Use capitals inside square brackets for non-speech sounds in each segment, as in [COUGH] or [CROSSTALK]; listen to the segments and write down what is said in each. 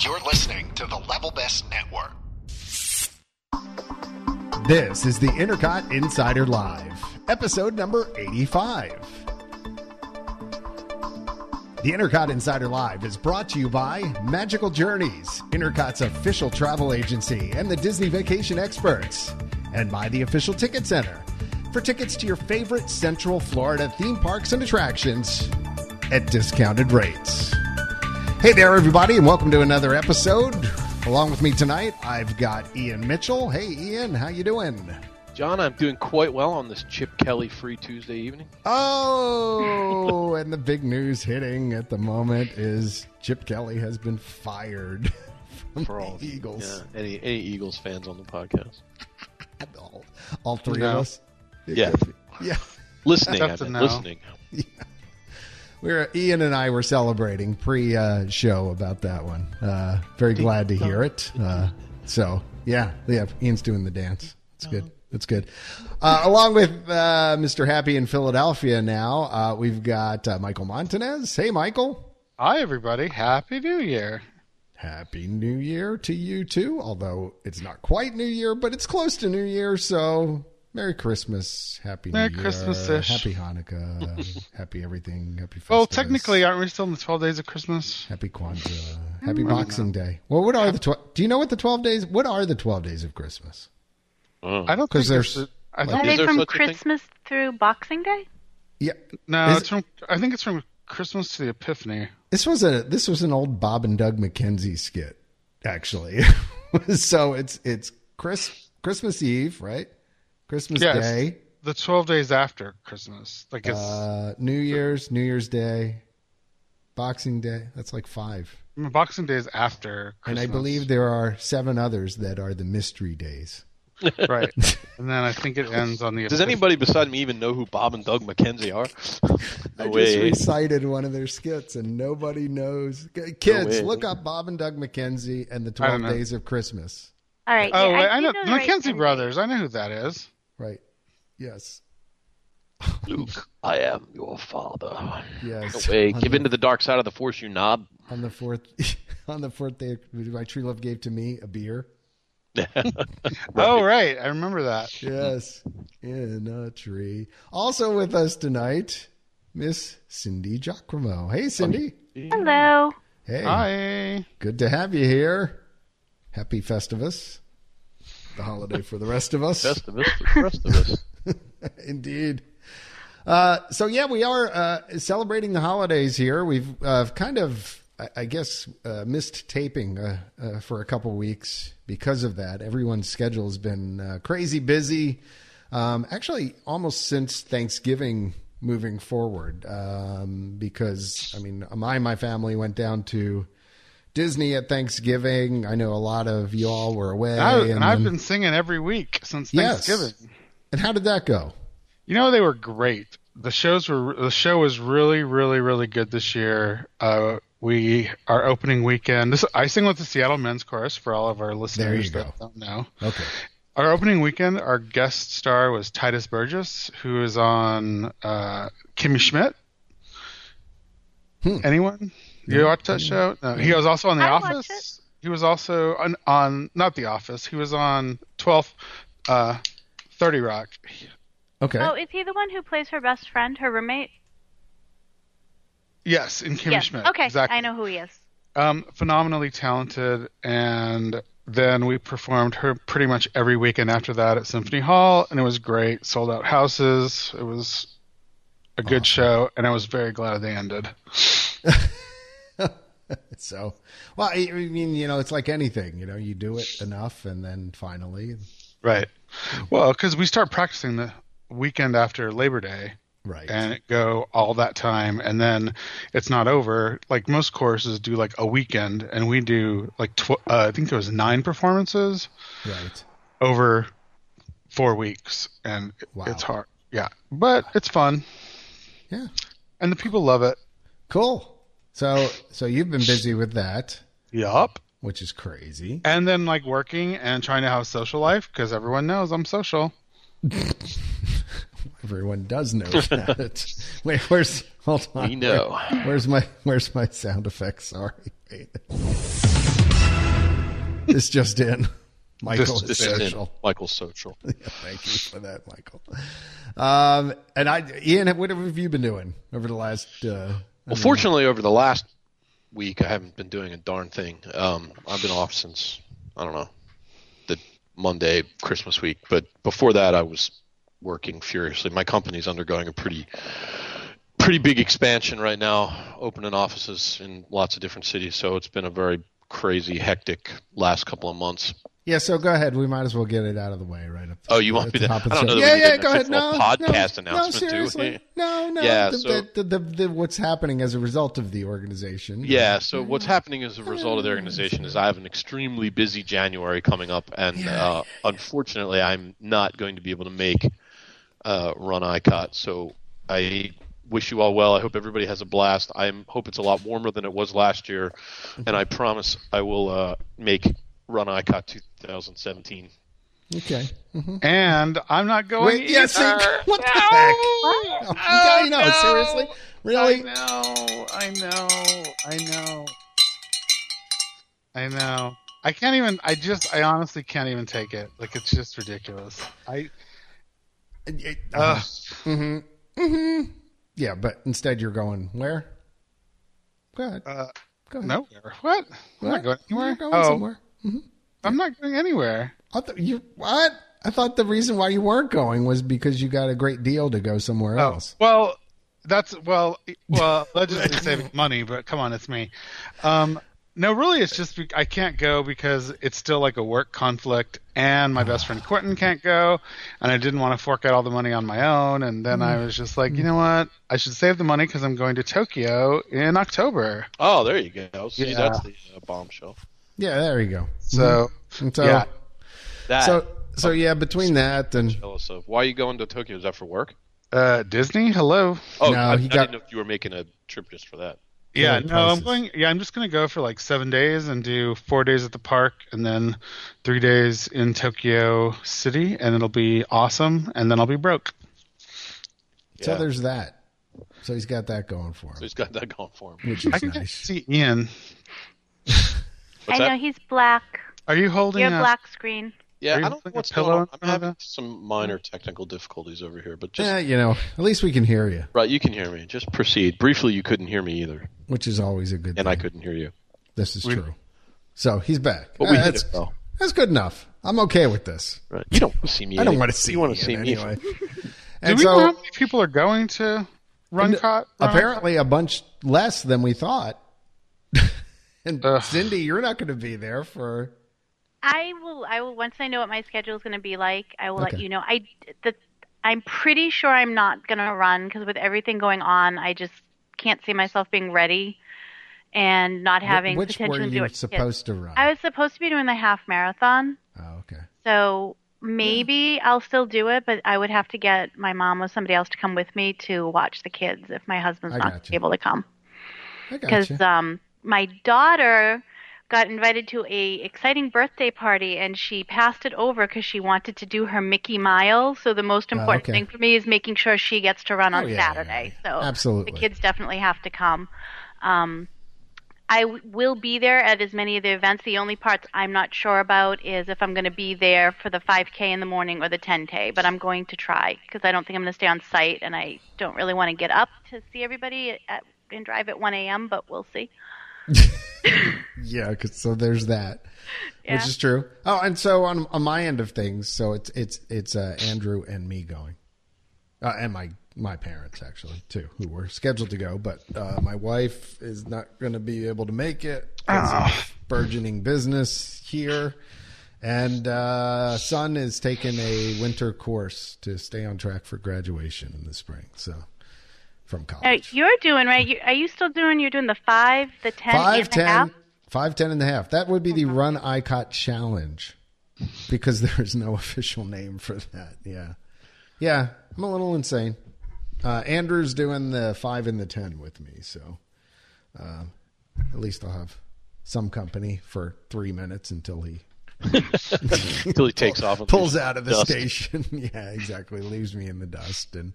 You're listening to the Level Best Network. This is the Intercot Insider Live, episode number 85. The Intercot Insider Live is brought to you by Magical Journeys, Intercot's official travel agency, and the Disney Vacation Experts, and by the official Ticket Center for tickets to your favorite Central Florida theme parks and attractions at discounted rates. Hey there, everybody, and welcome to another episode. Along with me tonight, I've got Ian Mitchell. Hey, Ian, how you doing? John, I'm doing quite well on this Chip Kelly free Tuesday evening. Oh, and the big news hitting at the moment is Chip Kelly has been fired from For all the Eagles. Yeah, any any Eagles fans on the podcast? [LAUGHS] All, all three No. of us. Yeah. Yeah. Listening, Tough I to mean, [LAUGHS] know. listening. We're Ian and I were celebrating pre-show about that one. Uh, very glad to hear it. Uh, so yeah, yeah, Ian's doing the dance. It's good. It's good. Uh, along with uh, Mr. Happy in Philadelphia now, uh, we've got uh, Michael Montanez. Hey, Michael. Hi, everybody. Happy New Year. Happy New Year to you too. Although it's not quite New Year, but it's close to New Year. So Merry Christmas, Happy Merry New Year, Christmas-ish. Happy Hanukkah, Happy everything, Happy. Well, technically, aren't we still in the 12 days of Christmas? Happy Kwanzaa. [LAUGHS] Happy Boxing Day. Well, what are the twelve? Do you know what the twelve days? What are the twelve days of Christmas? Oh. I don't because there's. there's- I Like, think, Are Is they from such a thing? Christmas through Boxing Day? Yeah, no, is- it's from. I think it's from Christmas to the Epiphany. this was a this was an old Bob and Doug McKenzie skit, actually. [LAUGHS] so it's it's Chris Christmas Eve, right? Christmas Yes. Day, The 12 days after Christmas. Like it's. uh, New Year's, New Year's Day, Boxing Day. That's like five. Boxing Day is after And I believe there are seven others that are the mystery days. [LAUGHS] Right. [LAUGHS] and then I think it ends on the. Does Epiphany. anybody beside me even know who Bob and Doug McKenzie are? [LAUGHS] I No just way. recited one of their skits and nobody knows. Kids, way. look up Bob and Doug McKenzie and the 12. Days of Christmas. All right. Oh, yeah, wait, I do know. the McKenzie right brothers. I know who that is. Right. Yes. [LAUGHS] Luke, I am your father. Yes. No way. Give the, in to the dark side of the force, you knob. on the fourth [LAUGHS] on the fourth day my true love gave to me a beer. [LAUGHS] Oh, right. I remember that. Yes. In a tree. Also with us tonight, Miss Cindy Giacomo. Hey Cindy. Hello. Hey. Hi. Good to have you here. Happy Festivus. The holiday for the rest of us. Best of us, the rest of us. [LAUGHS] Indeed. Uh, so yeah, we are uh, celebrating the holidays here. We've uh, kind of, I, I guess, uh, missed taping uh, uh, for a couple weeks because of that. Everyone's schedule has been uh, crazy busy. Um, actually, almost since Thanksgiving moving forward, um, because I mean, my and my family went down to Disney at Thanksgiving. I know a lot of you all were away. I, and I've been singing every week since Yes. Thanksgiving. and how did that go? You know they were great. The shows were the show was really really really good this year. Uh, we our opening weekend. This I sing with the Seattle Men's Chorus for all of our listeners that don't know. Okay. Our opening weekend, our guest star was Tituss Burgess, who is on uh, Kimmy Schmidt. Hmm. Anyone? You watch that show? No. He was also on The I watch Office. He was also on, on not The Office. He was on 12, uh, 30 Rock. Okay. Oh, is he the one who plays her best friend, her roommate? Yes, in Kimmy yes. Schmidt. Okay, exactly. I know who he is. Um, phenomenally talented, and then we performed her pretty much every weekend after that at Symphony Hall, and it was great. Sold out houses. It was a good show, and I was very glad they ended. [LAUGHS] [LAUGHS] So, well, I mean, you know, it's like anything. You know, you do it enough, and then finally, Right. Well, because we start practicing the weekend after Labor Day, right? and go all that time, and then it's not over. Like most courses do, like a weekend, and we do like tw- uh, I think there was nine performances. right. over four weeks, and Wow. it's hard. Yeah, but it's fun, Yeah. and the people love it. Cool. So, so you've been busy with that, Yup. which is crazy. And then like working and trying to have a social life because everyone knows I'm social. [LAUGHS] Everyone does know that. [LAUGHS] Wait, where's? Hold on. We know. Where- where's my Where's my sound effects? Sorry. Wait. This just in. Michael This is This is social. Michael's social. [LAUGHS] Yeah, thank you for that, Michael. Um, and I, Ian, what have you been doing over the last? Uh, Well, fortunately, over the last week, I haven't been doing a darn thing. Um, I've been off since I don't know the Monday Christmas week, but before that, I was working furiously. My company's undergoing a pretty pretty big expansion right now, opening offices in lots of different cities. So it's been a very crazy, hectic last couple of months. yeah, so go ahead. We might as well get it out of the way right up. Oh, you want me to- top of I don't know Yeah, yeah, go ahead. No, podcast no, announcement, no, seriously. No, no. Yeah, the, so- the, the, the, what's happening as a result of the organization. Yeah, so what's happening as a result of the organization is I have an extremely busy January coming up, and uh, unfortunately, I'm not going to be able to make uh, Run ICOT. So I wish you all well. I hope everybody has a blast. I hope it's a lot warmer than it was last year, and I promise I will uh, make Run ICOT 2017. Okay. And I'm not going. Wait, yeah, see, either. [LAUGHS] what the No! heck? Oh, [LAUGHS] I know, no! seriously? Really? I know. I know. I know. I know. I can't even. I just. I honestly can't even take it. Like it's just ridiculous. I. Uh, Uh, yeah, but instead you're going where? Go ahead. uh, Go ahead. nowhere. What? I'm not going anywhere. You're going oh, somewhere. I'm not going anywhere. I thought you what? I thought the reason why you weren't going was because you got a great deal to go somewhere Oh, else. well, that's well, well, allegedly saving money, but come on, it's me. Um, no, really, it's just I can't go because it's still like a work conflict, and my best friend [SIGHS] Quentin can't go, and I didn't want to fork out all the money on my own, and then I was just like, you know what, I should save the money because I'm going to Tokyo in October. Oh, there you go. See, Yeah. that's the uh, bombshell. Yeah, there you go. So, And so, yeah, That so, so yeah, between that and jealous of. Why are you going to Tokyo? Is that for work? uh, Disney, hello. Oh, No, I, he I got- didn't know if you were making a trip just for that. Yeah, Yeah, no, I'm going. Yeah, I'm just going to go for like seven days and do four days at the park, and then three days in Tokyo City, and it'll be awesome. And then I'll be broke. so Yeah. there's that. So he's got that going for So him, he's got that going for him. which is I can nice. just see Ian. What's I know that? he's black. Are you holding? You have a- black screen. Yeah, I don't know what's going on. in I'm having some minor technical difficulties over here, but just Yeah, you know, at least we can hear you, right. You can hear me. Just proceed. Briefly, you couldn't hear me either, which is always a good thing. and thing. I couldn't hear you. This is We- true. So he's back. But we hit that's, it though. that's good enough. I'm okay with this. Right. You don't want to see me. I don't any- want to see You want Ian to see me. anyway. [LAUGHS] Do and we know how many people are going to Run Cot? apparently a bunch less than we thought. [LAUGHS] and Ugh. Cindy, you're not going to be there for. I will. I will. Once I know what my schedule is going to be like, I will Okay. let you know. I the. I'm pretty sure I'm not going to run because with everything going on, I just can't see myself being ready and not having which potential were to do you it. supposed to run? I was supposed to be doing the half marathon, oh, okay. so maybe I'll still do it, but I would have to get my mom or somebody else to come with me to watch the kids if my husband's I not able to come. I got because um, my daughter got invited to a exciting birthday party and she passed it over because she wanted to do her Mickey Mile. So the most important Oh, okay. thing for me is making sure she gets to run Oh, on yeah, yeah, Saturday. yeah. So Absolutely. the kids definitely have to come. Um, I w- will be there at as many of the events. The only parts I'm not sure about is if I'm going to be there for the 5K in the morning or the 10K, but I'm going to try because I don't think I'm going to stay on site and I don't really want to get up to see everybody at, and drive at 1 a.m., but we'll see. [LAUGHS] Yeah, 'cause- so there's that, Yeah. which is true. Oh, and so on on my end of things, so it's it's it's uh, Andrew and me going, uh, and my my parents actually too, who were scheduled to go, but uh, my wife is not going to be able to make it because of burgeoning business here, and uh, son is taking a winter course to stay on track for graduation in the spring. So from Now, college. you're doing right. You, are you still doing? You're doing the five, the ten, Five and a half? ten, five ten and a half. That would be the Run ICOT challenge, because [LAUGHS] there's no official name for that. Yeah, yeah. I'm a little insane. Uh, Andrew's doing the five and the ten with me, so uh, at least I'll have some company for three minutes until he [LAUGHS] Until he takes off. and [LAUGHS] pulls out of the dust. station. yeah, exactly. Leaves me in the dust, and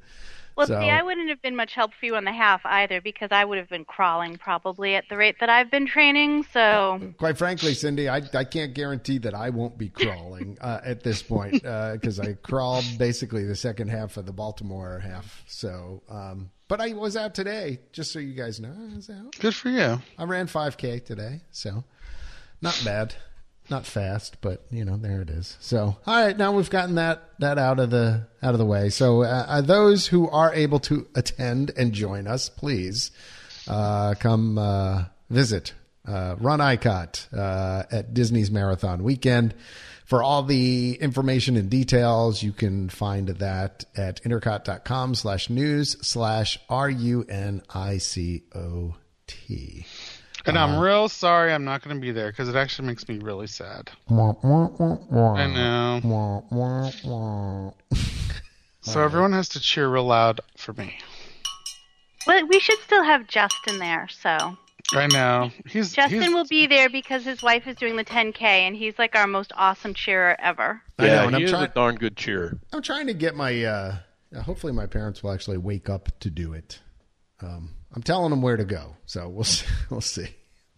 Well, So- see, I wouldn't have been much help for you on the half either because I would have been crawling probably at the rate that I've been training. So, Quite frankly, Cindy, I, I can't guarantee that I won't be crawling uh, at this point because I crawled basically the second half of the Baltimore half. So, um, but I was out today, just so you guys know. I was out. Good for you. I ran 5K today, so not bad, not fast, but you know, there it is. So, all right, now we've gotten that that out of the out of the way. So, uh, uh, those who are able to attend and join us, please uh, come uh, visit uh, Run ICOT uh, at Disney's Marathon Weekend. For all the information and details, you can find that at intercot.com slash news slash R-U-N-I-C-O-T. And Uh-huh. I'm real sorry I'm not going to be there because it actually makes me really sad. I I know. [LAUGHS] So everyone has to cheer real loud for me. well, we should still have Justin there. So, I know. He's Justin he's, will be there because his wife is doing the 10K, and he's like our most awesome cheerer ever. I Yeah, know, and he I'm is trying- a darn good cheerer. I'm trying to get my. Uh, hopefully, my parents will actually wake up to do it. Um, I'm telling them where to go, so we'll see. [LAUGHS] We'll see.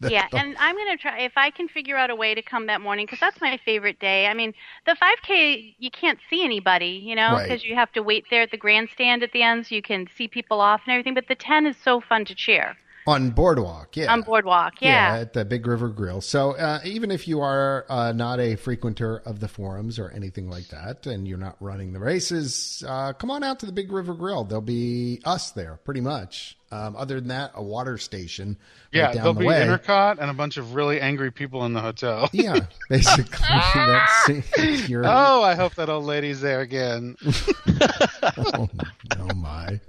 Yeah, and I'm gonna try if I can figure out a way to come that morning because that's my favorite day. I mean, the 5K you can't see anybody, you know, Right. because you have to wait there at the grandstand at the end so you can see people off and everything. But the 10 is so fun to cheer on boardwalk. Yeah, on boardwalk. Yeah. at the Big River Grill. So uh, even if you are uh, not a frequenter of the forums or anything like that, and you're not running the races, uh, come on out to the Big River Grill. There'll be us there, pretty much. Um, other than that, a water station. right yeah. down There'll the be way. Intercot and a bunch of really angry people in the hotel. [LAUGHS] Yeah, basically. [LAUGHS] that's your. Oh, I hope that old lady's there again. [LAUGHS] oh, oh my!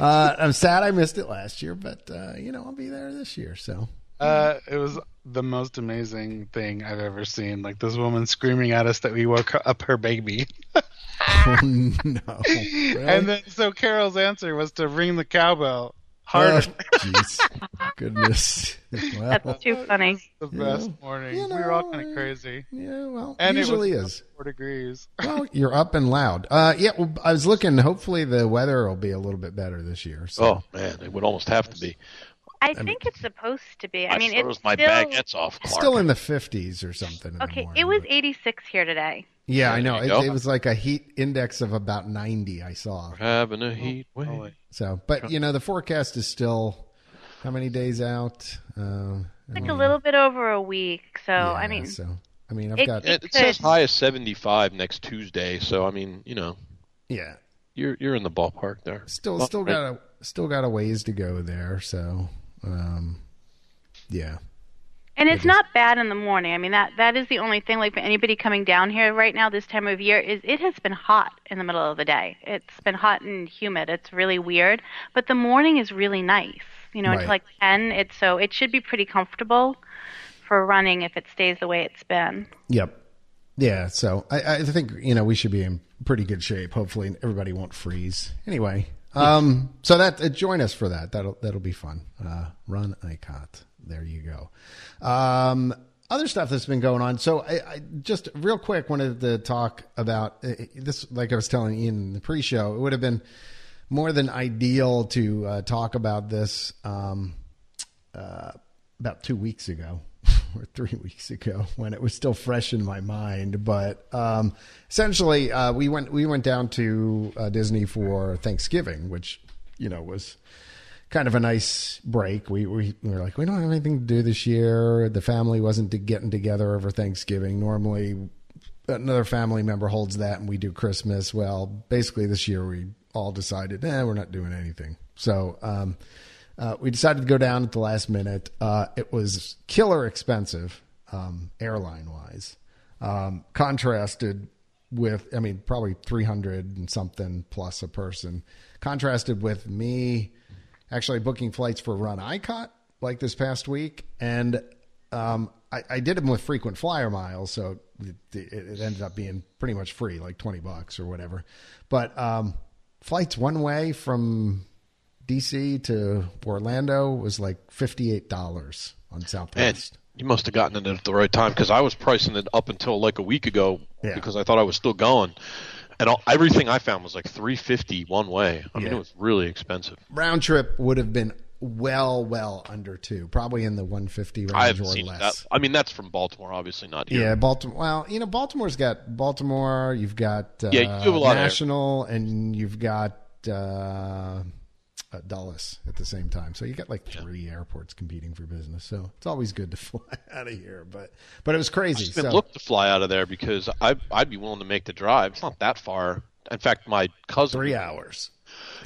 Uh, I'm sad I missed it last year, but uh, you know I'll be there this year. So Uh, it was the most amazing thing I've ever seen. Like this woman screaming at us that we woke up her baby. oh, [LAUGHS] no, Really? And then so Carol's answer was to ring the cowbell Oh, harder. jeez, goodness. Well, That's too funny. the you best know, morning. you we were all kind of crazy. yeah, well, And usually it was is. four degrees. [LAUGHS] Well, you're up and loud. Uh, yeah, well, I was looking. Hopefully, the weather will be a little bit better this year. So. Oh man, it would almost have to be. I think it's supposed to be. I mean, it's my still, baguettes off. Clark. Still in the 50s or something. in the Okay, morning, it was but- 86 here today. Yeah, I know. It, it was like a heat index of about 90. I saw. having a heat wave. Holy. So, but you know, the forecast is still how many days out? Uh, Like a little bit over a week. So yeah, I mean, so I mean, I've it- got It, it says high as seventy five next Tuesday, so I mean, you know, yeah, you're you're in the ballpark there. still Well, still right. got a still got a ways to go there. So, um, yeah, And it's not bad in the morning. I mean that that is the only thing. Like for anybody coming down here right now this time of year, is it has been hot in the middle of the day. It's been hot and humid. It's really weird. But the morning is really nice. You know, Right. until like ten. It's so it should be pretty comfortable for running if it stays the way it's been. yep, yeah. So I, I think you know we should be in pretty good shape. Hopefully, everybody won't freeze. Anyway, um, so that uh, join us for that. That'll that'll be fun. Uh, run ICOT. There you go. Um, other stuff that's been going on. So I, I just real quick wanted to talk about uh, this. Like I was telling Ian in the pre-show, it would have been more than ideal to uh, talk about this um, uh, about two weeks ago [LAUGHS] or three weeks ago when it was still fresh in my mind. But um, essentially, uh, we went we went down to uh, Disney for Thanksgiving, which you know was kind of a nice break. We, we we were like, we don't have anything to do this year. The family wasn't to getting together over Thanksgiving. Normally, another family member holds that, and we do Christmas. Well, basically, this year we all decided, eh, we're not doing anything. So. Um, uh, we decided to go down at the last minute. Uh, it was killer expensive, um, airline wise. Um, contrasted with, I mean, probably 300 and something plus a person. Contrasted with me actually booking flights for Run ICOT like this past week. And um, I, I did them with frequent flyer miles. So it, it, ended up being pretty much free, like 20 bucks or whatever. But um, flights one way from DC to Orlando was like fifty-eight dollars on Man, Southwest. you must have gotten it at the right time because I was pricing it up until like a week ago Yeah. because I thought I was still going, and all, everything I found was like three fifty one way. I mean, it was really expensive. Round trip would have been well, well under two, probably in the 150 range I or seen less. that. I mean, that's from Baltimore, obviously not here. Yeah, Baltimore. Well, you know, Baltimore's got Baltimore. You've got uh, Yeah, you have a lot of National, and you've got uh, uh, Dulles at the same time. So you got like three airports competing for business. So it's always good to [LAUGHS] fly out of here. But but it was crazy. didn't So look to fly out of there because I I'd be willing to make the drive. It's not that far. In fact, my cousin, three hours.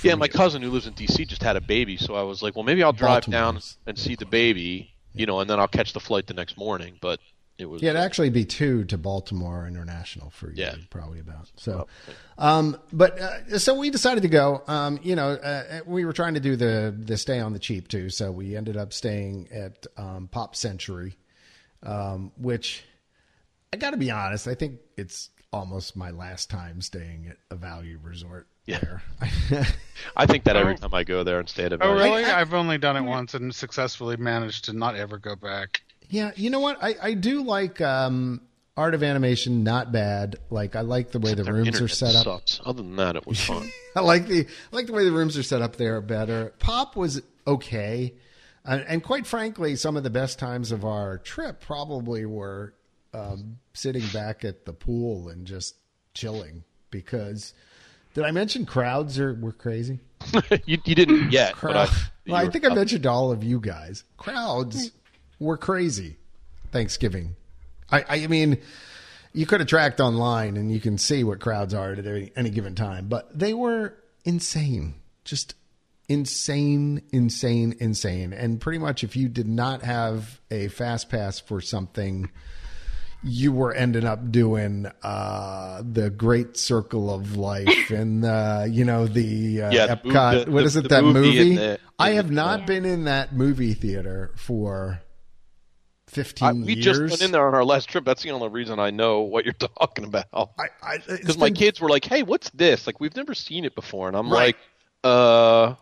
yeah, my cousin who lives in D.C. just had a baby, so I was like, well, maybe I'll drive down and see the baby, you know, and then I'll catch the flight the next morning. But it was Yeah, it'd actually be two to Baltimore International for you, Yeah. probably about. So, um, but uh, so we decided to go. Um, you know, uh, we were trying to do the the stay on the cheap too, so we ended up staying at um, Pop Century, um, which I got to be honest, I think it's almost my last time staying at a value resort. Yeah. There. [LAUGHS] [LAUGHS] I think that every Oh. time I go there and stay at a Oh, really? I, have only done it once and successfully managed to not ever go back. Yeah, you know what? I, I do like um, Art of Animation. Not bad. Like I like the way the rooms are set up. Sucks. Other than that, it was [LAUGHS] fun. I like the I like the way the rooms are set up there better. Pop was okay, and, and quite frankly, some of the best times of our trip probably were um, sitting back at the pool and just chilling. Because did I mention crowds are were crazy? [LAUGHS] you, you didn't yet, but I, well, I think I mentioned all of you guys. Crowds were crazy. Thanksgiving. I, I mean, you could have tracked online and you can see what crowds are at any, any given time, but they were insane. Just insane, insane, insane. And pretty much if you did not have a fast pass for something, you were ending up doing uh, the Great Circle of Life [LAUGHS] and uh, you know the uh, Yeah, Epcot. the- what the- is it? that movie movie? the- I have not been in that movie theater for fifteen I, we years. just went in there on our last trip. That's the only reason I know what you're [LAUGHS] talking about. I, I, Because my been- kids were like, "Hey, what's this? Like, we've never seen it before," and I'm Right. like, "Uh,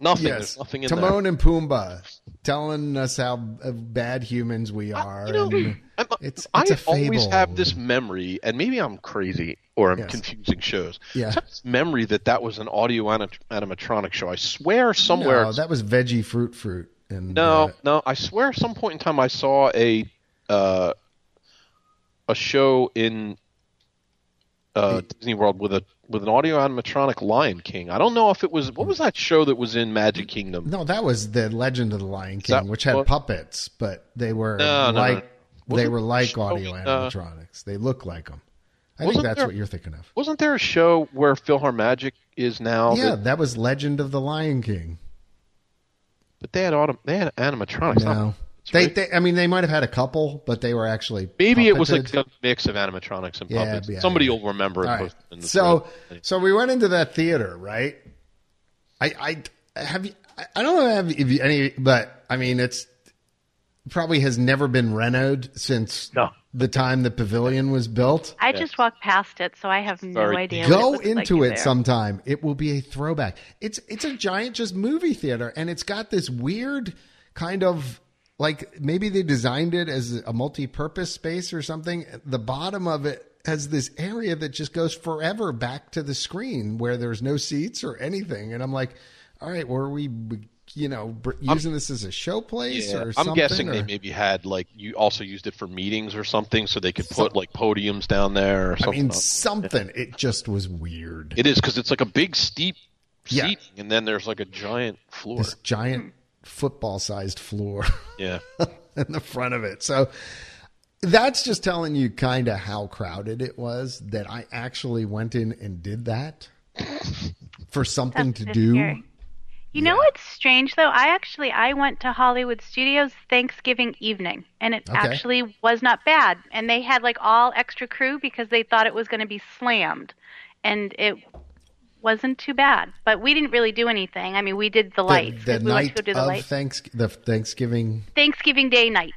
nothing. Yes, There's nothing in Timon there." and Pumbaa telling us how bad humans we are. You know, it's, I it's always have this memory, and maybe I'm crazy or I'm Yes. confusing shows. Yeah. I this memory that that was an audio anim- animatronic show. I swear somewhere. No, that was veggie fruit fruit. And No, uh, no. I swear, at some point in time, I saw a uh, a show in uh, Disney World with a with an audio animatronic Lion King. I don't know if it was what was that show that was in Magic Kingdom. no, that was the Legend of the Lion that King, which had what- puppets, but they were No, no, no, like no. they were like audio uh, animatronics. they look like them. I think that's there- what you're thinking of. Wasn't there a show where PhilharMagic is now? Yeah, that- that was Legend of the Lion King. But they had auto, they had animatronics. No, oh, they, they. I mean, they might have had a couple, but they were actually Maybe it was like a mix of animatronics and puppets. yeah, Somebody yeah. will remember it. All right. posted in the So, thread. so we went into that theater, right? I, I have you. I- I don't know have if you any, but I mean, it's probably has never been renoed since No. The time the pavilion was built. I just walked past it, so I have no Sorry. idea. what Go it looks like into it there. sometime. It will be a throwback. It's it's a giant just movie theater, and it's got this weird kind of like maybe they designed it as a multi-purpose space or something. The bottom of it has this area that just goes forever back to the screen where there's no seats or anything, and I'm like, all right, were we? You know, br- using this as a show place Yeah, or I'm something? guessing they maybe had like you also used it for meetings or something, so they could put like podiums down there or I something. mean, something. It just was weird. it is because it's like a big steep Yeah. and then there's like a giant floor. this giant football-sized floor. [LAUGHS] Yeah, in the front of it. So that's just telling you kind of how crowded it was that I actually went in and did that [LAUGHS] for something That's to do. scary. You know what's strange though? I actually I went to Hollywood Studios Thanksgiving evening, and it Okay. actually was not bad. And they had like all extra crew because they thought it was going to be slammed, and it wasn't too bad. But we didn't really do anything. I mean, we did the The, lights. the 'cause we night the of lights. thanks the Thanksgiving Thanksgiving Day night.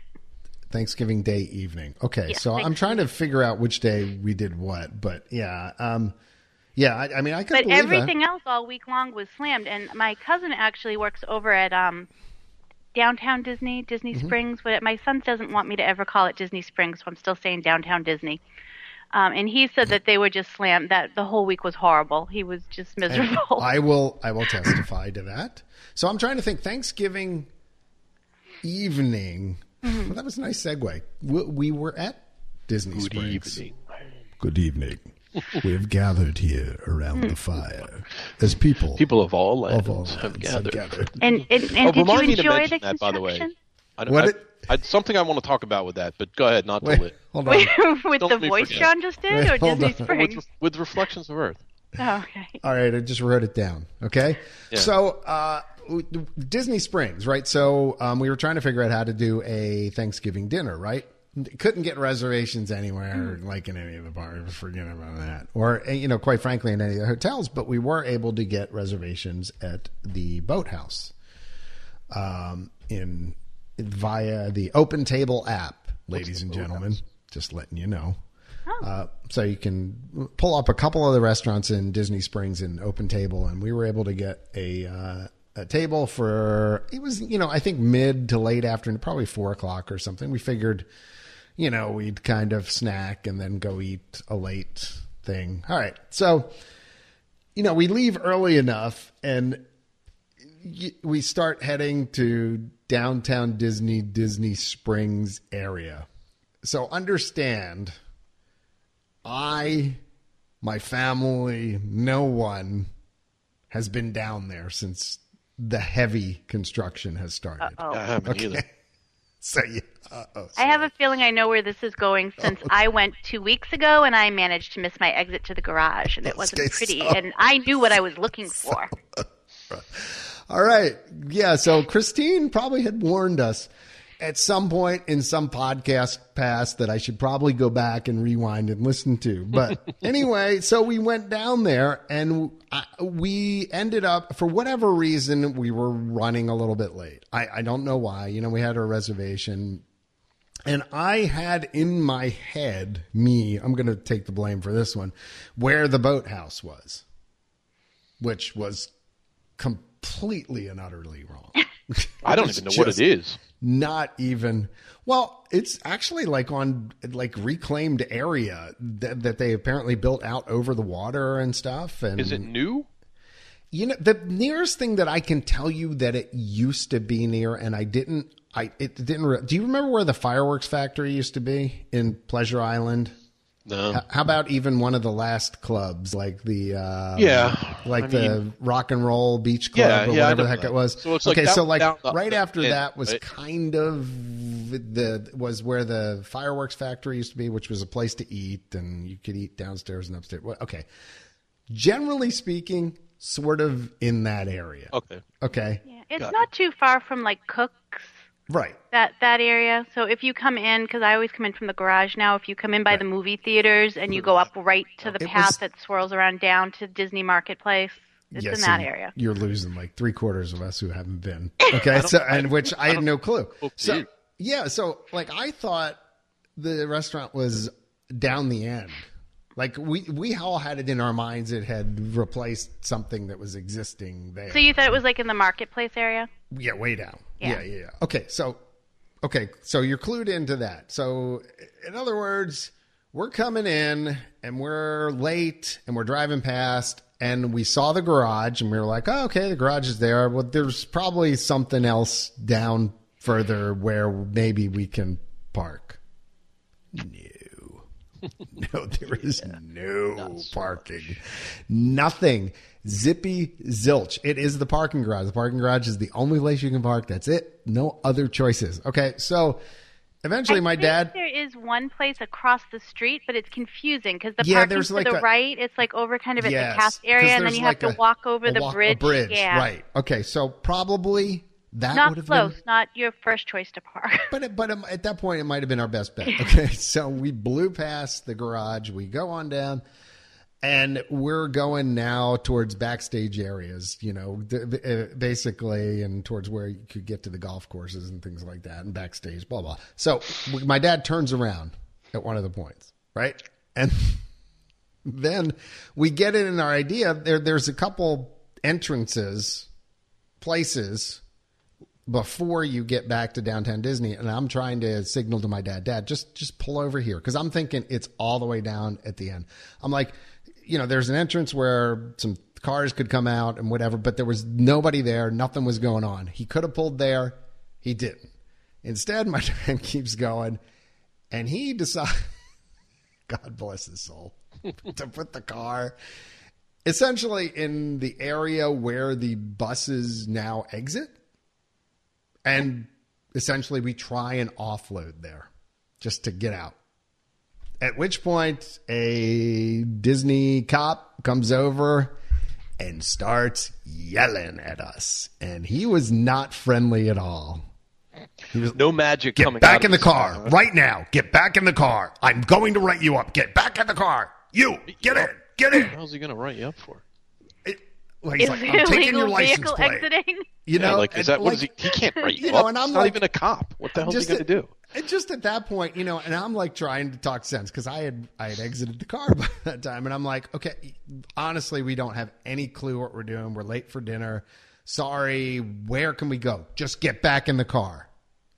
Thanksgiving Day evening. Okay, Yeah, so I'm trying to figure out which day we did what, but yeah, um, yeah. I, I mean, I could But believe everything else all week long was slammed. And my cousin actually works over at um, downtown Disney, Disney Mm-hmm. Springs. But my son doesn't want me to ever call it Disney Springs, so I'm still saying downtown Disney. Um, and he said that they were just slammed. That the whole week was horrible. He was just miserable. I will I will testify to that. So I'm trying to think Thanksgiving evening. Mm-hmm. Well, that was a nice segue. We, we were at Disney Good Springs. evening. Good evening. We have gathered here around the fire as people, People of all of all have lands have gathered. gathered. and and, and Oh, did you remind me to enjoy mention the that, by the way. I, What I, it- I, something I want to talk about with that, but go ahead, not to Wait, lit. hold on. [LAUGHS] with Don't the voice forget. John just did, Wait, or Disney on. With, Springs? with reflections of Earth. Oh, okay. All right, I just wrote it down. Okay, Yeah. so uh, Disney Springs, right? So um, we were trying to figure out how to do a Thanksgiving dinner, right? Couldn't get reservations anywhere, like in any of the bars. Forget about that, or eh, you know, quite frankly, in any of the hotels. But we were able to get reservations at the Boathouse, um, in via the Open Table app, ladies and gentlemen. Just letting you know. Uh, so you can pull up a couple of the restaurants in Disney Springs in Open Table, and we were able to get a uh, a table for it was you know I think mid to late afternoon, probably four o'clock or something. We figured, you know, we'd kind of snack and then go eat a late thing. All right, so you know we leave early enough and we start heading to downtown Disney Disney Springs area. So understand I, my family, no one has been down there since the heavy construction has started. Oh, I haven't either. [LAUGHS] So uh-oh. I have a feeling I know where this is going [LAUGHS] since I went two weeks ago and I managed to miss my exit to the garage and it wasn't Okay, pretty so- and I knew what I was looking [LAUGHS] for. All right. Yeah. So Christine probably had warned us at some point in some podcast past that I should probably go back and rewind and listen to. But [LAUGHS] anyway, so we went down there and I, we ended up, for whatever reason, we were running a little bit late. I, I don't know why. You know, we had a reservation. And I had in my head, me, I'm going to take the blame for this one, where the boathouse was, which was completely and utterly wrong. [LAUGHS] I don't even know what it is. Not even. Well, it's actually like on like reclaimed area that, that they apparently built out over the water and stuff. And Is it new? you know the nearest thing that I can tell you that it used to be near, and I didn't. I it didn't. Re- Do you remember where the fireworks factory used to be in Pleasure Island? No. How about even one of the last clubs, like the uh, Yeah, like I the mean- rock and roll beach club Yeah, or yeah, whatever the heck that. it was? So it's like okay, down- so like down the- right after yeah, that was right. kind of the was where the fireworks factory used to be, which was a place to eat, and you could eat downstairs and upstairs. Okay, generally speaking, sort of in that area. Okay. Okay, Yeah, it's Got not too far from like Cook's right. that that area. So if you come in, because I always come in from the garage now, if you come in by the movie theaters and you go up right to the It path was- that swirls around down to Disney Marketplace, it's Yes, in that area. You're losing like three quarters of us who haven't been. [LAUGHS] Okay, so and which I, had no clue. So yeah, so like I thought the restaurant was down the end. Like we we all had it in our minds it had replaced something that was existing there. So you thought it was like in the marketplace area? yeah, way down. Yeah. Yeah, yeah, yeah. Okay, so okay, so you're clued into that. So in other words, we're coming in and we're late and we're driving past and we saw the garage and we were like, oh, okay, the garage is there. Well, there's probably something else down further where maybe we can park. No. [LAUGHS] No, there is [LAUGHS] no parking. Nothing. Zippy zilch. It is the parking garage. The parking garage is the only place you can park. That's it. No other choices. Okay, so eventually my I think dad. There is one place across the street, but it's confusing because the Yeah, parking there's to like the a- right, it's like over kind of at Yes, the cast area, and then you like have to a- walk over the walk- bridge. bridge, Yeah, Right. Okay, so probably that Not would have close. been. Not your first choice to park. But it- but at that point, it might have been our best bet. [LAUGHS] Okay, so we blew past the garage. We go on down, and we're going now towards backstage areas. You know, uh, basically, and towards where you could get to the golf courses and things like that, and backstage, blah blah. So my dad turns around at one of the points, right, and [LAUGHS] then we get it in our idea. There, there's a couple entrances, places before you get back to downtown Disney, and I'm trying to signal to my dad, Dad, just just pull over here because I'm thinking it's all the way down at the end. I'm like, you know, there's an entrance where some cars could come out and whatever, but there was nobody there. Nothing was going on. He could have pulled there. He didn't. Instead, my [LAUGHS] dad keeps going, and he decides, [LAUGHS] God bless his soul, [LAUGHS] to put the car essentially in the area where the buses now exit. And essentially, we try and offload there just to get out. At which point, a Disney cop comes over and starts yelling at us. And he was not friendly at all. He was, no magic Get coming back out in the of this car thing, right now. Get back in the car. I'm going to write you up. Get back in the car. You get in. Get in. How's he going to write you up for? It, well, he's Is like, it I'm taking illegal your license vehicle plate. exiting? You Yeah, know, like, is and that what like- is he? He can't write you, you know, up. and I'm He's like- not even a cop. What the hell is he going to do? And just at that point, you know, and I'm like trying to talk sense because I had I had exited the car [LAUGHS] by that time, and I'm like, okay, honestly, we don't have any clue what we're doing. We're late for dinner. Sorry, where can we go? Just get back in the car.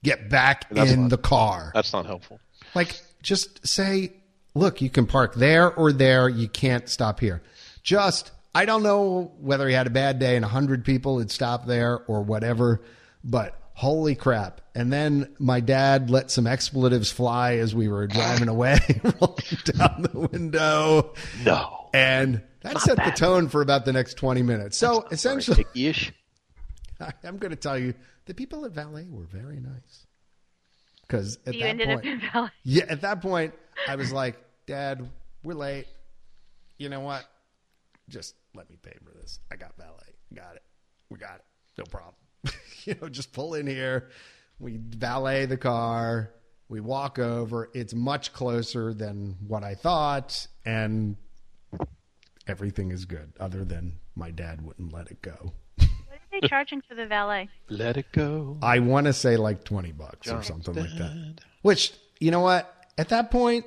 Get back That's in not- the car. That's not helpful. Like, just say, look, you can park there or there. You can't stop here. Just, I don't know whether he had a bad day and a hundred people had stopped there or whatever, but holy crap. And then my dad let some expletives fly as we were driving [LAUGHS] away, [LAUGHS] rolling down the window. No. And that set the tone for about the next 20 minutes. So essentially, Ish. [LAUGHS] I'm going to tell you the people at Valet were very nice. Because at You that ended point, up in Valley. yeah, at that point, I was like, Dad, we're late. You know what? Just let me pay for this. I got valet. Got it. We got it. No problem. [LAUGHS] you know, just pull in here. We valet the car. We walk over. It's much closer than what I thought. And everything is good, other than my dad wouldn't let it go. What are they charging for the valet? Let it go. I want to say like 20 bucks or something like that. Which, you know what? At that point,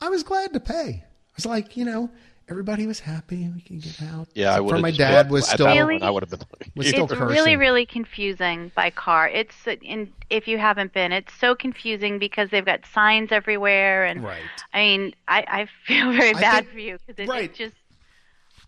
I was glad to pay. I was like, you know, everybody was happy. We can get out. Yeah, I would. for my dad was still. Really? I would have been. Was still it's cursing. really, really confusing by car. It's in if you haven't been, it's so confusing because they've got signs everywhere, and Right. I mean, I, I feel very I bad think- for you because it, right. it just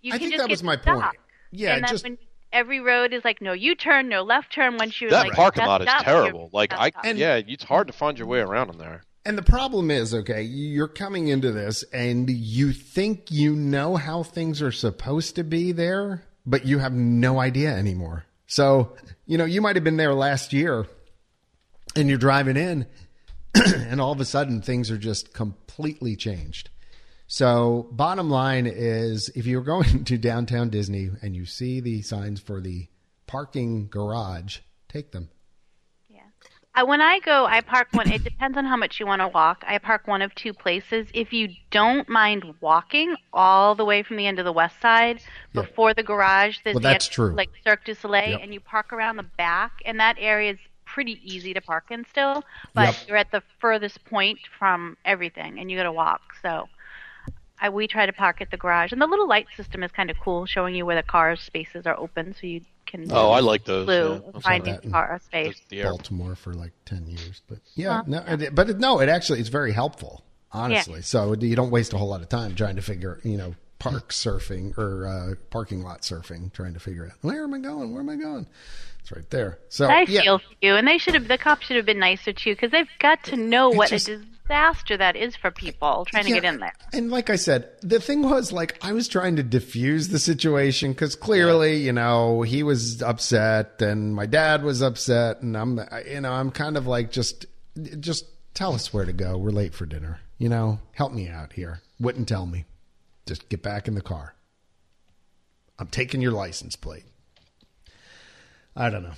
you I can think just that get was my stuck. point. Yeah, and then just when every road is like no U turn, no left turn. Once you're That like parking lot is messed up, you're terrible. Like I. And- yeah, it's hard to find your way around in there. And the problem is, okay, you're coming into this and you think you know how things are supposed to be there, but you have no idea anymore. So, you know, you might have been there last year and you're driving in [CLEARS THROAT] and all of a sudden things are just completely changed. So, bottom line is if you're going [LAUGHS] to downtown Disney and you see the signs for the parking garage, take them. I, when I go, I park one. It depends on how much you want to walk. I park one of two places. If you don't mind walking all the way from the end of the west side Yeah. before the garage, there's Well, that's true. like Cirque du Soleil, Yep. and you park around the back, and that area is pretty easy to park in still. But Yep. you're at the furthest point from everything, and you got to walk. So. I, we try to park at the garage, and the little light system is kind of cool, showing you where the car spaces are open, so you can Oh, I like those. blue yeah. I've find seen that. your car space. The, the Baltimore for like 10 years. But yeah, no, it- but it, no, it actually is very helpful, honestly. So you don't waste a whole lot of time trying to figure, you know, park surfing or uh, parking lot surfing, trying to figure out where am I going? Where am I going? It's right there. So I yeah, feel for you, and they should have. The cops should have been nicer too, because they've got to know what just- a disaster that is for people trying to get in there. And like I said, the thing was like I was trying to diffuse the situation because clearly, you know, he was upset and my dad was upset, and I'm, you know, I'm kind of like just, just tell us where to go. We're late for dinner. You know, help me out here. Wouldn't tell me. Just get back in the car. I'm taking your license plate. I don't know.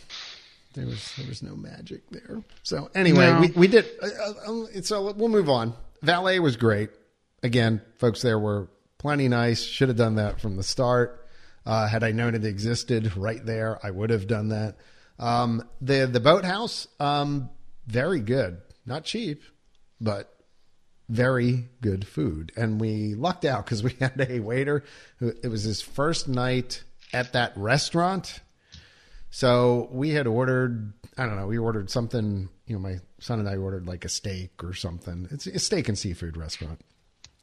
There was there was no magic there. So anyway, No. we we did. Uh, uh, so we'll move on. Valet was great. Again, folks there were plenty nice. Should have done that from the start. Uh, had I known it existed right there, I would have done that. Um, the the boathouse, um, very good. Not cheap, but very good food. And we lucked out because we [LAUGHS] had a waiter who it was his first night at that restaurant. So we had ordered, I don't know, we ordered something, you know, my son and I ordered like a steak or something. It's a steak and seafood restaurant,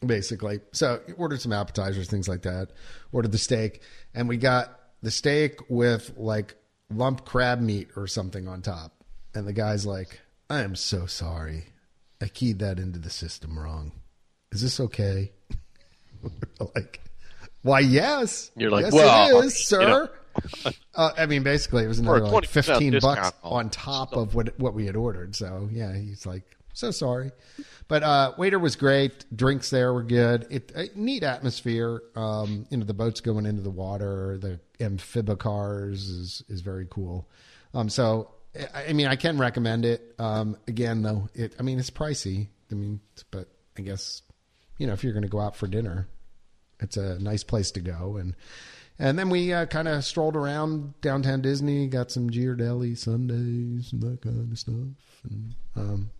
basically. So ordered some appetizers, things like that. Ordered the steak, and we got the steak with like lump crab meat or something on top. And the guy's like, I am so sorry. I keyed that into the system wrong. Is this okay? [LAUGHS] like, why, yes. You're like, yes, well, it is, sir. you know. [LAUGHS] uh, I mean, basically, it was another like fifteen bucks on top of what what we had ordered. So yeah, he's like, so sorry, but uh, waiter was great. Drinks there were good. It a neat atmosphere. Um, you know, the boats going into the water, the amphibicars is is very cool. Um, so I, I mean, I can recommend it. Um, again, though, it I mean, it's pricey. I mean, but I guess you know if you're going to go out for dinner, it's a nice place to go and and then we uh, kind of strolled around downtown Disney, got some Ghirardelli sundaes and that kind of stuff, and um,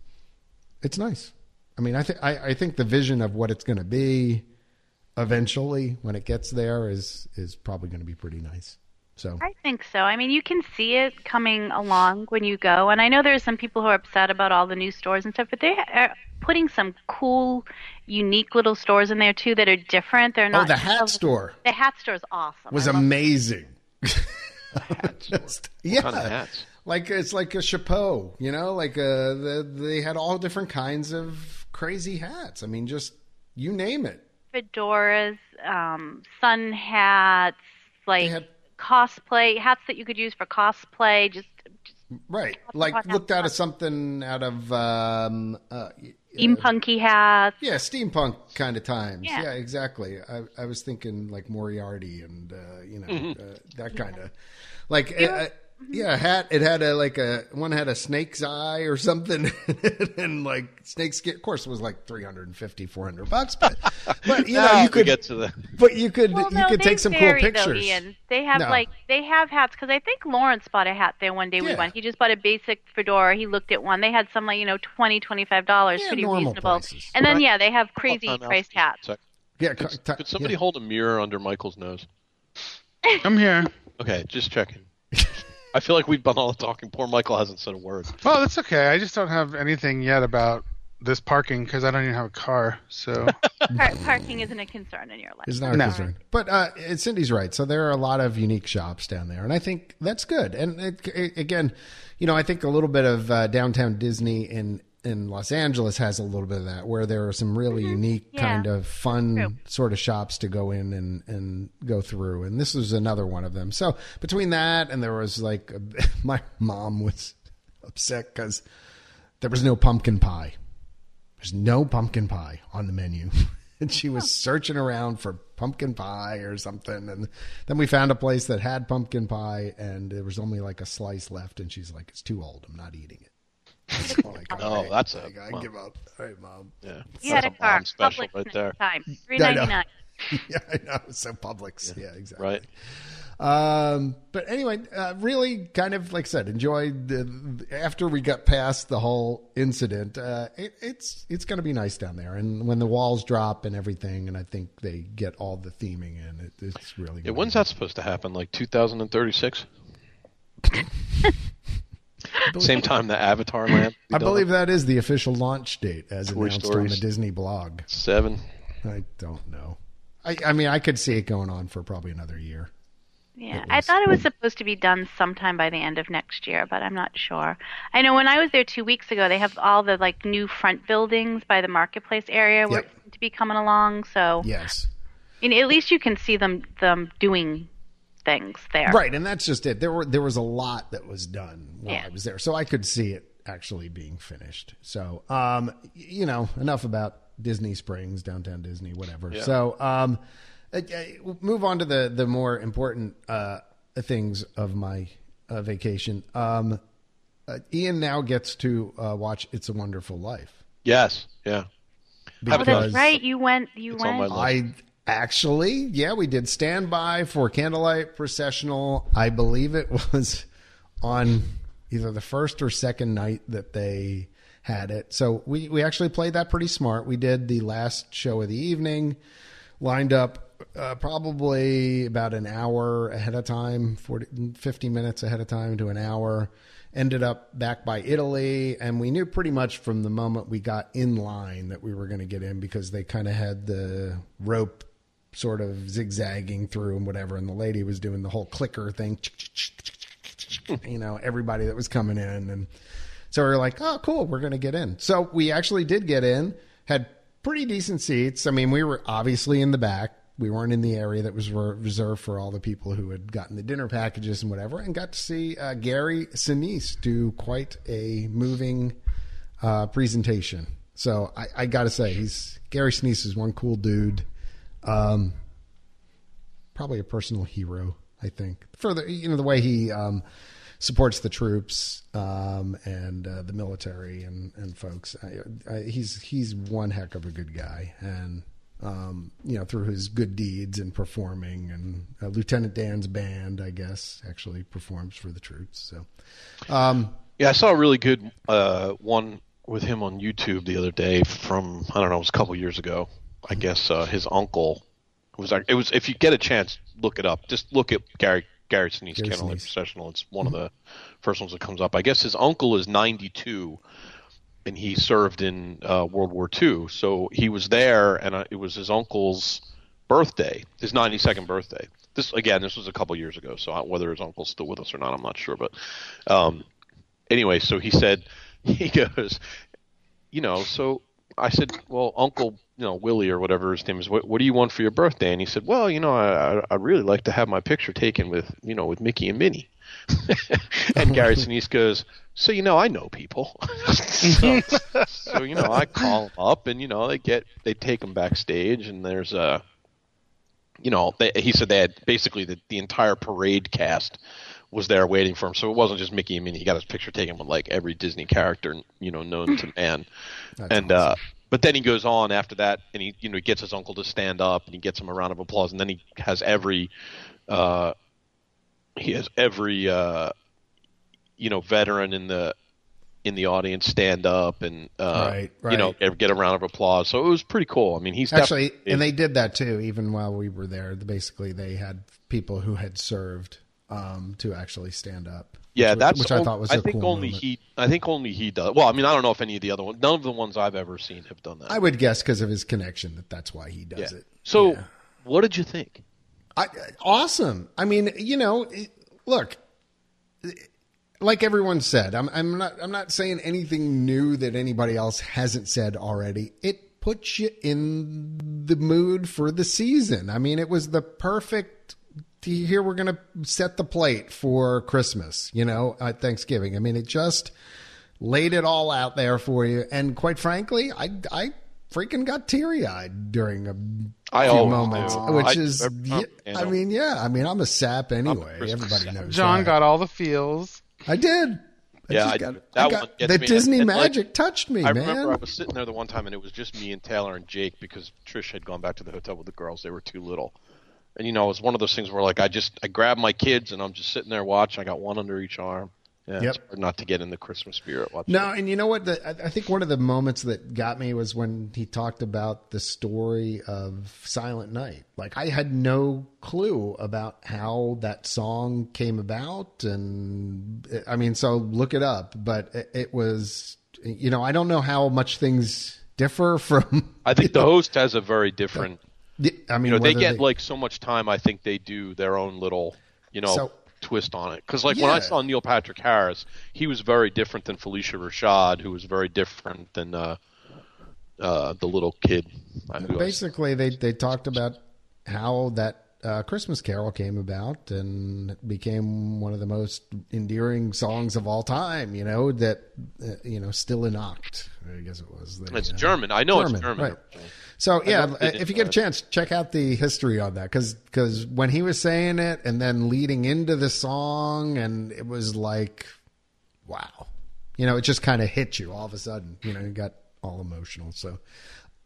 it's nice. I mean, I think I think the vision of what it's going to be eventually when it gets there is is probably going to be pretty nice. So I think so. I mean, you can see it coming along when you go, and I know there's some people who are upset about all the new stores and stuff, but they are putting some cool, unique little stores in there too that are different. They're not. oh, not the hat store The hat store is awesome. It was I love- amazing. [LAUGHS] Just- yeah, kind of hats? like it's like a chapeau, you know, like uh, the, they had all different kinds of crazy hats. I mean, just you name it. fedoras, um, sun hats, like had- cosplay hats that you could use for cosplay. Just, just Right, like looked out of something out of um, uh, steampunky hats. yeah, steampunk kind of times. Yeah. Yeah, exactly. I, I was thinking like Moriarty and uh, you know Mm-hmm. uh, that kind of like uh, uh, yeah, hat. It had a like a one had a snake's eye or something, [LAUGHS] and like snake skin. Of course, it was like 350, 400 bucks, but [LAUGHS] but you know Now you could get to the but you could Well, you no, could take some vary, cool though, pictures. Ian. They have No. like they have hats because I think Lawrence bought a hat there one day we went. He just bought a basic fedora. He looked at one. They had some like you know twenty twenty five dollars, Yeah, pretty reasonable. prices. And then Right. yeah, they have crazy Time out priced hats. sec. Yeah, Could, co- could somebody yeah. hold a mirror under Michael's nose? I'm here. Okay, just checking. [LAUGHS] I feel like we've done all the talking. Poor Michael hasn't said a word. Oh, that's okay. I just don't have anything yet about this parking because I don't even have a car. So [LAUGHS] Par- parking isn't a concern in your life. is not a No. concern. But uh, Cindy's right. So there are a lot of unique shops down there, and I think that's good. And it, it- again, you know, I think a little bit of uh, downtown Disney in in Los Angeles has a little bit of that, where there are some really mm-hmm. unique Yeah. kind of fun True. sort of shops to go in and and go through. And this was another one of them. So between that and there was like a, [LAUGHS] my mom was upset because there was no pumpkin pie. There's no pumpkin pie on the menu. [LAUGHS] And she was searching around for pumpkin pie or something. And then we found a place that had pumpkin pie and there was only like a slice left. And she's like, it's too old. I'm not eating it. [LAUGHS] I Oh, "All right." that's a- Like, I wow. give up. All right, mom. Yeah, You had that's a car. mom special Publix right there. the time. Three I know. ninety nine. yeah, I know. [LAUGHS] So Publix. Yeah, exactly. Right. Um, but anyway, uh, really kind of like I said, enjoyed the, after we got past the whole incident. Uh, it, it's it's going to be nice down there, and when the walls drop and everything, and I think they get all the theming in, it, it's really. Yeah, gonna when's be- that supposed to happen? Like 2036? [LAUGHS] Same time the Avatar land. I believe that is the official launch date as Toy announced on the Disney blog. seven. I don't know. I, I mean, I could see it going on for probably another year. Yeah, I thought it was supposed to be done sometime by the end of next year, but I'm not sure. I know when I was there two weeks ago, they have all the like new front buildings by the marketplace area Yep. to be coming along. So Yes. I mean, at least you can see them them doing things there. Right, and that's just it. There were there was a lot that was done while Yeah. I was there, so I could see it actually being finished. So, um, you know, enough about Disney Springs, downtown Disney, whatever. Yeah. So, um, uh, uh, move on to the the more important uh, things of my uh, vacation. Um, uh, Ian now gets to uh, watch "It's a Wonderful Life." Yes. Yeah. Oh, Because that's right. You went. You went. I actually, yeah, we did standby for candlelight processional. I believe it [LAUGHS] was on either the first or second night that they had it. So we we actually played that pretty smart. We did the last show of the evening, lined up uh, probably about an hour ahead of time, 40, 50 minutes ahead of time to an hour. Ended up back by Italy, and we knew pretty much from the moment we got in line that we were going to get in because they kind of had the rope sort of zigzagging through and whatever, and the lady was doing the whole clicker thing, you know, everybody that was coming in, and so we were like, oh, cool, we're going to get in. So we actually did get in, had pretty decent seats. I mean, we were obviously in the back. We weren't in the area that was reserved for all the people who had gotten the dinner packages and whatever, and got to see uh, Gary Sinise do quite a moving uh, presentation. So I, I got to say, he's Gary Sinise is one cool dude. Um, probably a personal hero, I think. For the you know the way he um, supports the troops um, and uh, the military and and folks. I, I, he's he's one heck of a good guy, and um, you know through his good deeds and performing, and uh, Lieutenant Dan's band, I guess, actually performs for the troops. So, um, Yeah, I saw a really good uh, one with him on YouTube the other day from I don't know, it was a couple years ago. I guess uh, his uncle was. It was if you get a chance, look it up. Just look at Gary Gary Sinise Gary Kennel Sinise. Processional. It's one of the first ones that comes up. I guess his uncle is 92, and he served in uh, World War II. So he was there, and uh, it was his uncle's birthday, his 92nd birthday. This again, this was a couple years ago. So whether his uncle's still with us or not, I'm not sure. But um, anyway, so he said, [LAUGHS] he goes, you know, so I said, well, Uncle, you know, Willie or whatever his name is, what, what do you want for your birthday? And he said, well, you know, I, I- I'd really like to have my picture taken with, you know, with Mickey and Minnie. [LAUGHS] and Gary [LAUGHS] Sinise goes, so, you know, I know people. [LAUGHS] so, so, you know, I call them up and, you know, they get, they take them backstage and there's a, you know, they, he said they had basically the, the entire parade cast was there waiting for him. So it wasn't just Mickey and Minnie. He got his picture taken with like every Disney character, you know, known to man. [LAUGHS] That's and uh, but then he goes on after that, and he you know he gets his uncle to stand up, and he gets him a round of applause, and then he has every, uh, he has every uh, you know veteran in the in the audience stand up and uh, Right, you know get a round of applause. So it was pretty cool. I mean, he's Actually, and they did that too. Even while we were there, basically they had people who had served um, to actually stand up. Yeah, which, that's which I thought was. I think cool only moment. he. I think only he does. Well, I mean, I don't know if any of the other ones. None of the ones I've ever seen have done that. I would guess because of his connection that that's why he does yeah. it. So, Yeah. what did you think? I, awesome. I mean, you know, it- look, like everyone said, I'm, I'm not, I'm not saying anything new that anybody else hasn't said already. It puts you in the mood for the season. I mean, it was the perfect. Here we're going to set the plate for Christmas, you know, at Thanksgiving. I mean, it just laid it all out there for you. And quite frankly, I, I freaking got teary eyed during a I few moments, do. which I- is, I- yeah, uh, you I mean, yeah, I mean, I'm a sap anyway. Christmas Everybody sap. knows. John that. got all the feels. I did. I Yeah, I- got, that I got- one gets the me. Disney And, like, magic touched me, I man. remember I was sitting there the one time, and it was just me and Taylor and Jake because Trish had gone back to the hotel with the girls. They were too little, and you know, it was one of those things where like I just I grabbed my kids and I'm just sitting there watching. I got one under each arm. Yeah, Yep. it's hard not to get in the Christmas spirit. Watching No, and you know what? The, I- I think one of the moments that got me was when he talked about the story of Silent Night. Like I had no clue about how that song came about, and I mean, so look it up. But it, it was, you know, I don't know how much things differ [LAUGHS] from. I think the host has a very different. I mean, You know, they get like so much time. I think they do their own little, you know, So- twist on it. Because like when I saw Neil Patrick Harris, he was very different than Phylicia Rashad, who was very different than uh, uh, the little kid. Basically they they talked about how that uh, Christmas Carol came about and it became one of the most endearing songs of all time. You know that uh, you know still in Oct, I guess it was. The, It's uh, German. I know German, it's German. right. So yeah, if you get a chance, check out the history on that because because when he was saying it and then leading into the song, and it was like, wow, you know, it just kind of hit you all of a sudden. You know, you got all emotional. So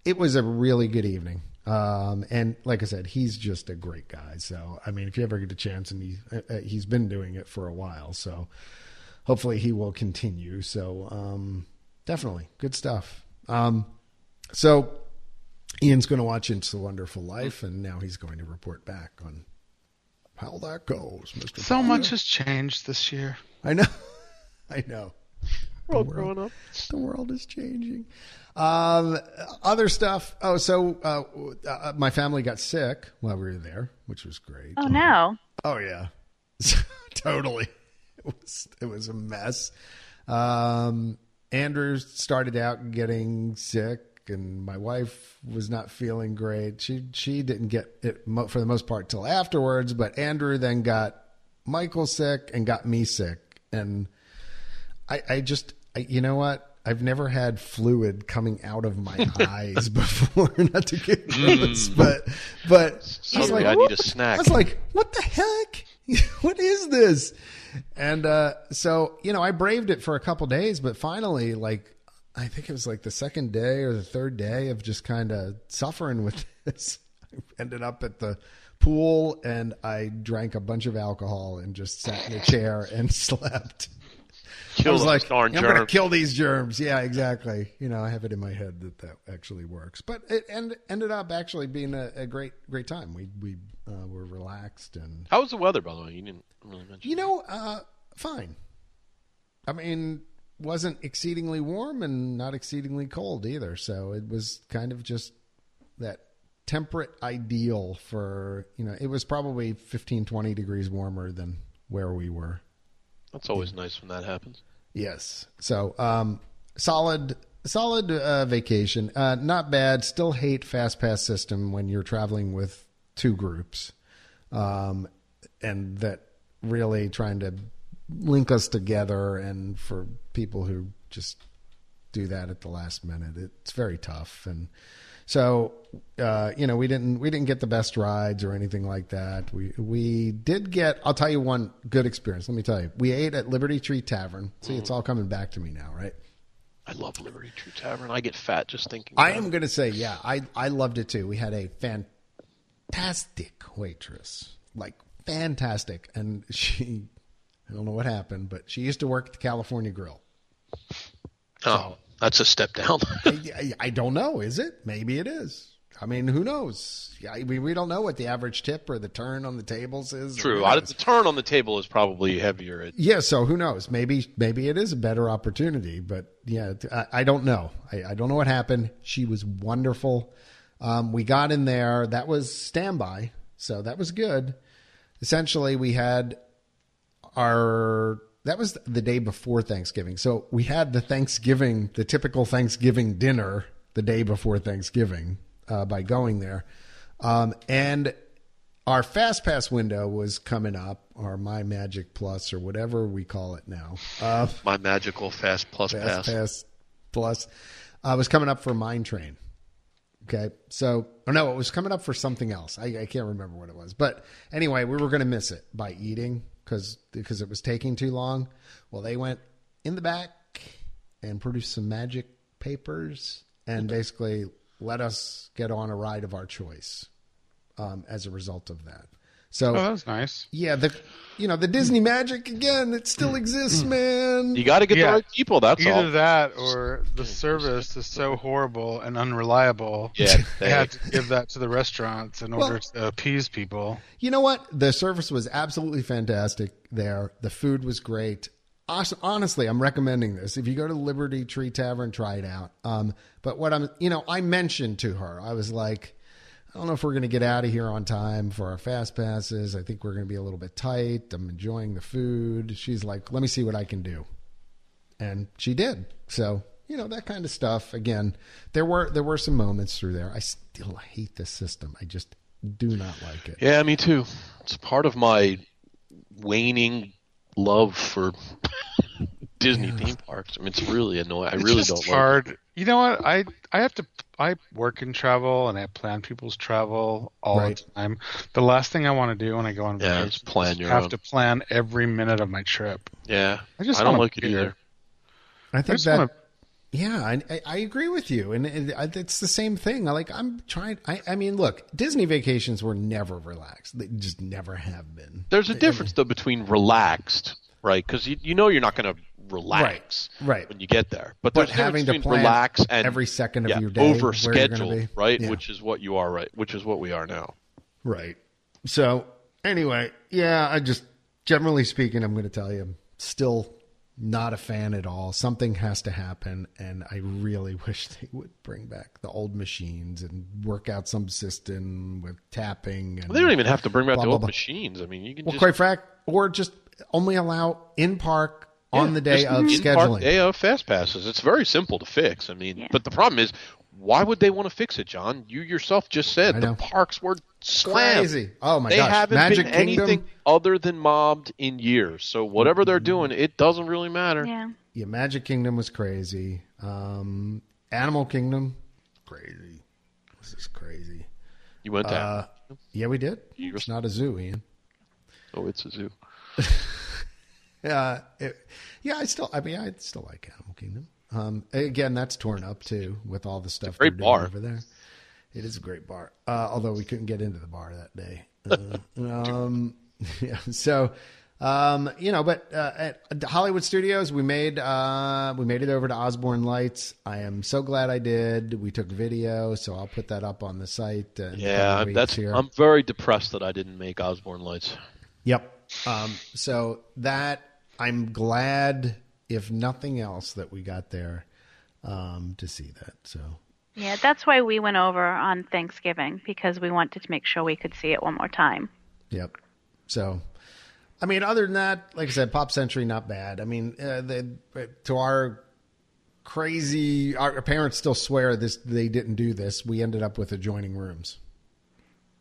it was a really good evening. Um, and like I said, he's just a great guy. So I mean, if you ever get a chance, and he uh, uh, he's been doing it for a while, so hopefully he will continue. So um, definitely good stuff. Um, so Ian's going to watch It's a Wonderful Life, and now he's going to report back on how that goes, Mister. So much has changed this year. I know. [LAUGHS] I know. We're all world. growing up. The world is changing. Um, other stuff. Oh, so uh, uh, my family got sick while we were there, which was great. Oh no. Oh yeah, [LAUGHS] totally. It was it was a mess. Um, Andrew started out getting sick, and my wife was not feeling great. She she didn't get it mo- for the most part till afterwards. But Andrew then got Michael sick and got me sick, and I I just I, you know what. I've never had fluid coming out of my [LAUGHS] eyes [LAUGHS] before. [LAUGHS] Not to get mm. gross, but but I was like, I need a snack. I was like, what the heck? what is this? And uh, so, you know, I braved it for a couple days, but finally, like, I think it was like the second day or the third day of just kind of suffering with [LAUGHS] this. I ended up at the pool and I drank a bunch of alcohol and just sat in a chair and [LAUGHS] slept. I Kill was those like, I'm going to kill these germs. Yeah, exactly. You know, I have it in my head that that actually works. But it end, ended up actually being a, a great, great time. We we uh, were relaxed and How was the weather, by the way? You didn't really mention. you know, uh, fine. I mean, wasn't exceedingly warm and not exceedingly cold either. So it was kind of just that temperate ideal for, you know, it was probably 15, 20 degrees warmer than where we were. That's always nice when that happens. Yes. So, um, solid, solid uh, vacation. Uh, not bad. Still hate fast pass system when you're traveling with two groups, um, and that really trying to link us together. And for people who just do that at the last minute, it's very tough. And so, uh, you know, we didn't we didn't get the best rides or anything like that. We we did get. I'll tell you one good experience. Let me tell you, we ate at Liberty Tree Tavern. See, it's all coming back to me now, right? I love Liberty Tree Tavern. I get fat just thinking. I am going to say, yeah, I I loved it too. We had a fantastic waitress, like fantastic, and she. I don't know what happened, but she used to work at the California Grill. Oh, that's a step down. [LAUGHS] I, I don't know. Is it? Maybe it is. I mean, who knows? Yeah, we, we don't know what the average tip or the turn on the tables is. True. I, the turn on the table is probably heavier. At, Yeah, so who knows? Maybe maybe it is a better opportunity, but yeah, I, I don't know. I, I don't know what happened. She was wonderful. Um, we got in there. That was standby, so that was good. Essentially, we had our that was the day before Thanksgiving. So we had the Thanksgiving, the typical Thanksgiving dinner the day before Thanksgiving uh, by going there, um, and our fast pass window was coming up, or my Magic Plus, or whatever we call it now. Uh, my magical fast plus fast pass. pass plus uh, was coming up for Mine Train. Okay, so or no, it was coming up for something else. I, I can't remember what it was, but anyway, we were going to miss it by eating because because it was taking too long. Well, they went in the back and produced some magic papers and basically let us get on a ride of our choice um, as a result of that. So Oh, that was nice. yeah, the you know the Disney hmm. magic again. It still hmm. exists, hmm. man. You got to get Yeah. the right people. That's Either all. that or the service is so horrible and unreliable. [LAUGHS] Yeah, They they- had to give that to the restaurants in Well- order to appease people. You know what? The service was absolutely fantastic there. The food was great. Honestly, I'm recommending this. If you go to Liberty Tree Tavern, try it out. Um, but what I'm, you know, I mentioned to her, I was like, I don't know if we're going to get out of here on time for our fast passes. I think we're going to be a little bit tight. I'm enjoying the food. She's like, let me see what I can do. And she did. So, you know, that kind of stuff. Again, there were there were some moments through there. I still hate this system. I just do not like it. Yeah, me too. It's part of my waning love for [LAUGHS] Disney theme parks. I mean, it's really annoying. I It's really don't like. hard. You know what? I I have to. I work and travel, and I plan people's travel all Right. the time. The last thing I want to do when I go on Yeah, vacation is plan is your have own. to plan every minute of my trip. Yeah, I just don't wanna like it either. I I think just that. want to. Yeah, I, I- I agree with you, and it, it's the same thing. I Like I'm trying. I, I mean, look, Disney vacations were never relaxed. They just never have been. There's a difference though between relaxed right? Because you, you know you're not going to relax right. when you get there. But, But there's a difference having to plan relax and every second of yeah, your day over schedule, right? Yeah. Which is what you are, right? Which is what we are now. Right. So anyway, yeah, I just generally speaking, I'm going to tell you, I'm still not a fan at all. Something has to happen, and I really [LAUGHS] wish they would bring back the old machines and work out some system with tapping. And Well, they don't even have to bring back Blah, the blah, old blah. machines. I mean, you can Well, just quite frank, or just only allow in park on the day just of in-park scheduling. Day of fast passes. It's very simple to fix. I mean, Yeah. but the problem is, why would they want to fix it, John? You yourself just said the parks were slammed. Crazy. Oh my they gosh. haven't Magic been Kingdom. anything other than mobbed in years. So whatever they're doing, it doesn't really matter. Yeah. Yeah, Magic Kingdom was crazy. Um, Animal Kingdom, crazy. This is crazy. You went down. Uh, yeah, we did. You- It's not a zoo, Ian. oh, it's a zoo. [LAUGHS] Uh, it, yeah, I still. I mean, I still like Animal Kingdom. Um, again, that's torn up too with all the stuff great bar. over there. It is a great bar. Uh, although we couldn't get into the bar that day. [LAUGHS] Uh, um, [LAUGHS] yeah. So, um, you know, but uh, at Hollywood Studios, we made uh, we made it over to Osborne Lights. I am so glad I did. We took video, so I'll put that up on the site. Yeah, I'm- that's. here. I'm very depressed that I didn't make Osborne Lights. Yep. Um, so that I'm glad, if nothing else, that we got there um, to see that. So Yeah, that's why we went over on Thanksgiving because we wanted to make sure we could see it one more time. yep. So, I mean, other than that, like I said, Pop Century not bad. I mean, uh, the, to our crazy, our parents still swear this they didn't do this. We ended up with adjoining rooms.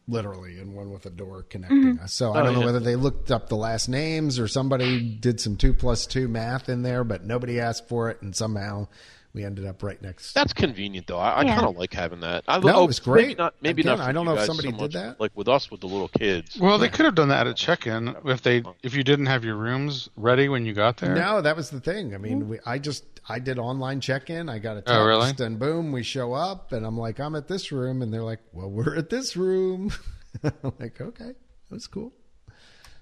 Literally, and one with a door connecting mm-hmm. us. So I Oh, don't know yeah. whether they looked up the last names or somebody did some two plus two math in there, but nobody asked for it, and somehow we ended up right next. That's convenient though. I, I Yeah. kind of like having that. I, No, oh, it was great. Maybe not. Maybe Again, not. I don't know if somebody so did much, that. Like with us, with the little kids. Well, they could have done that at check-in if they if you didn't have your rooms ready when you got there. No, that was the thing. I mean, mm-hmm. we, I just I did online check in. I got a text, Oh, really? and boom, we show up, and I'm like, I'm at this room, and they're like, Well, we're at this room. [LAUGHS] I'm like, okay, that's cool.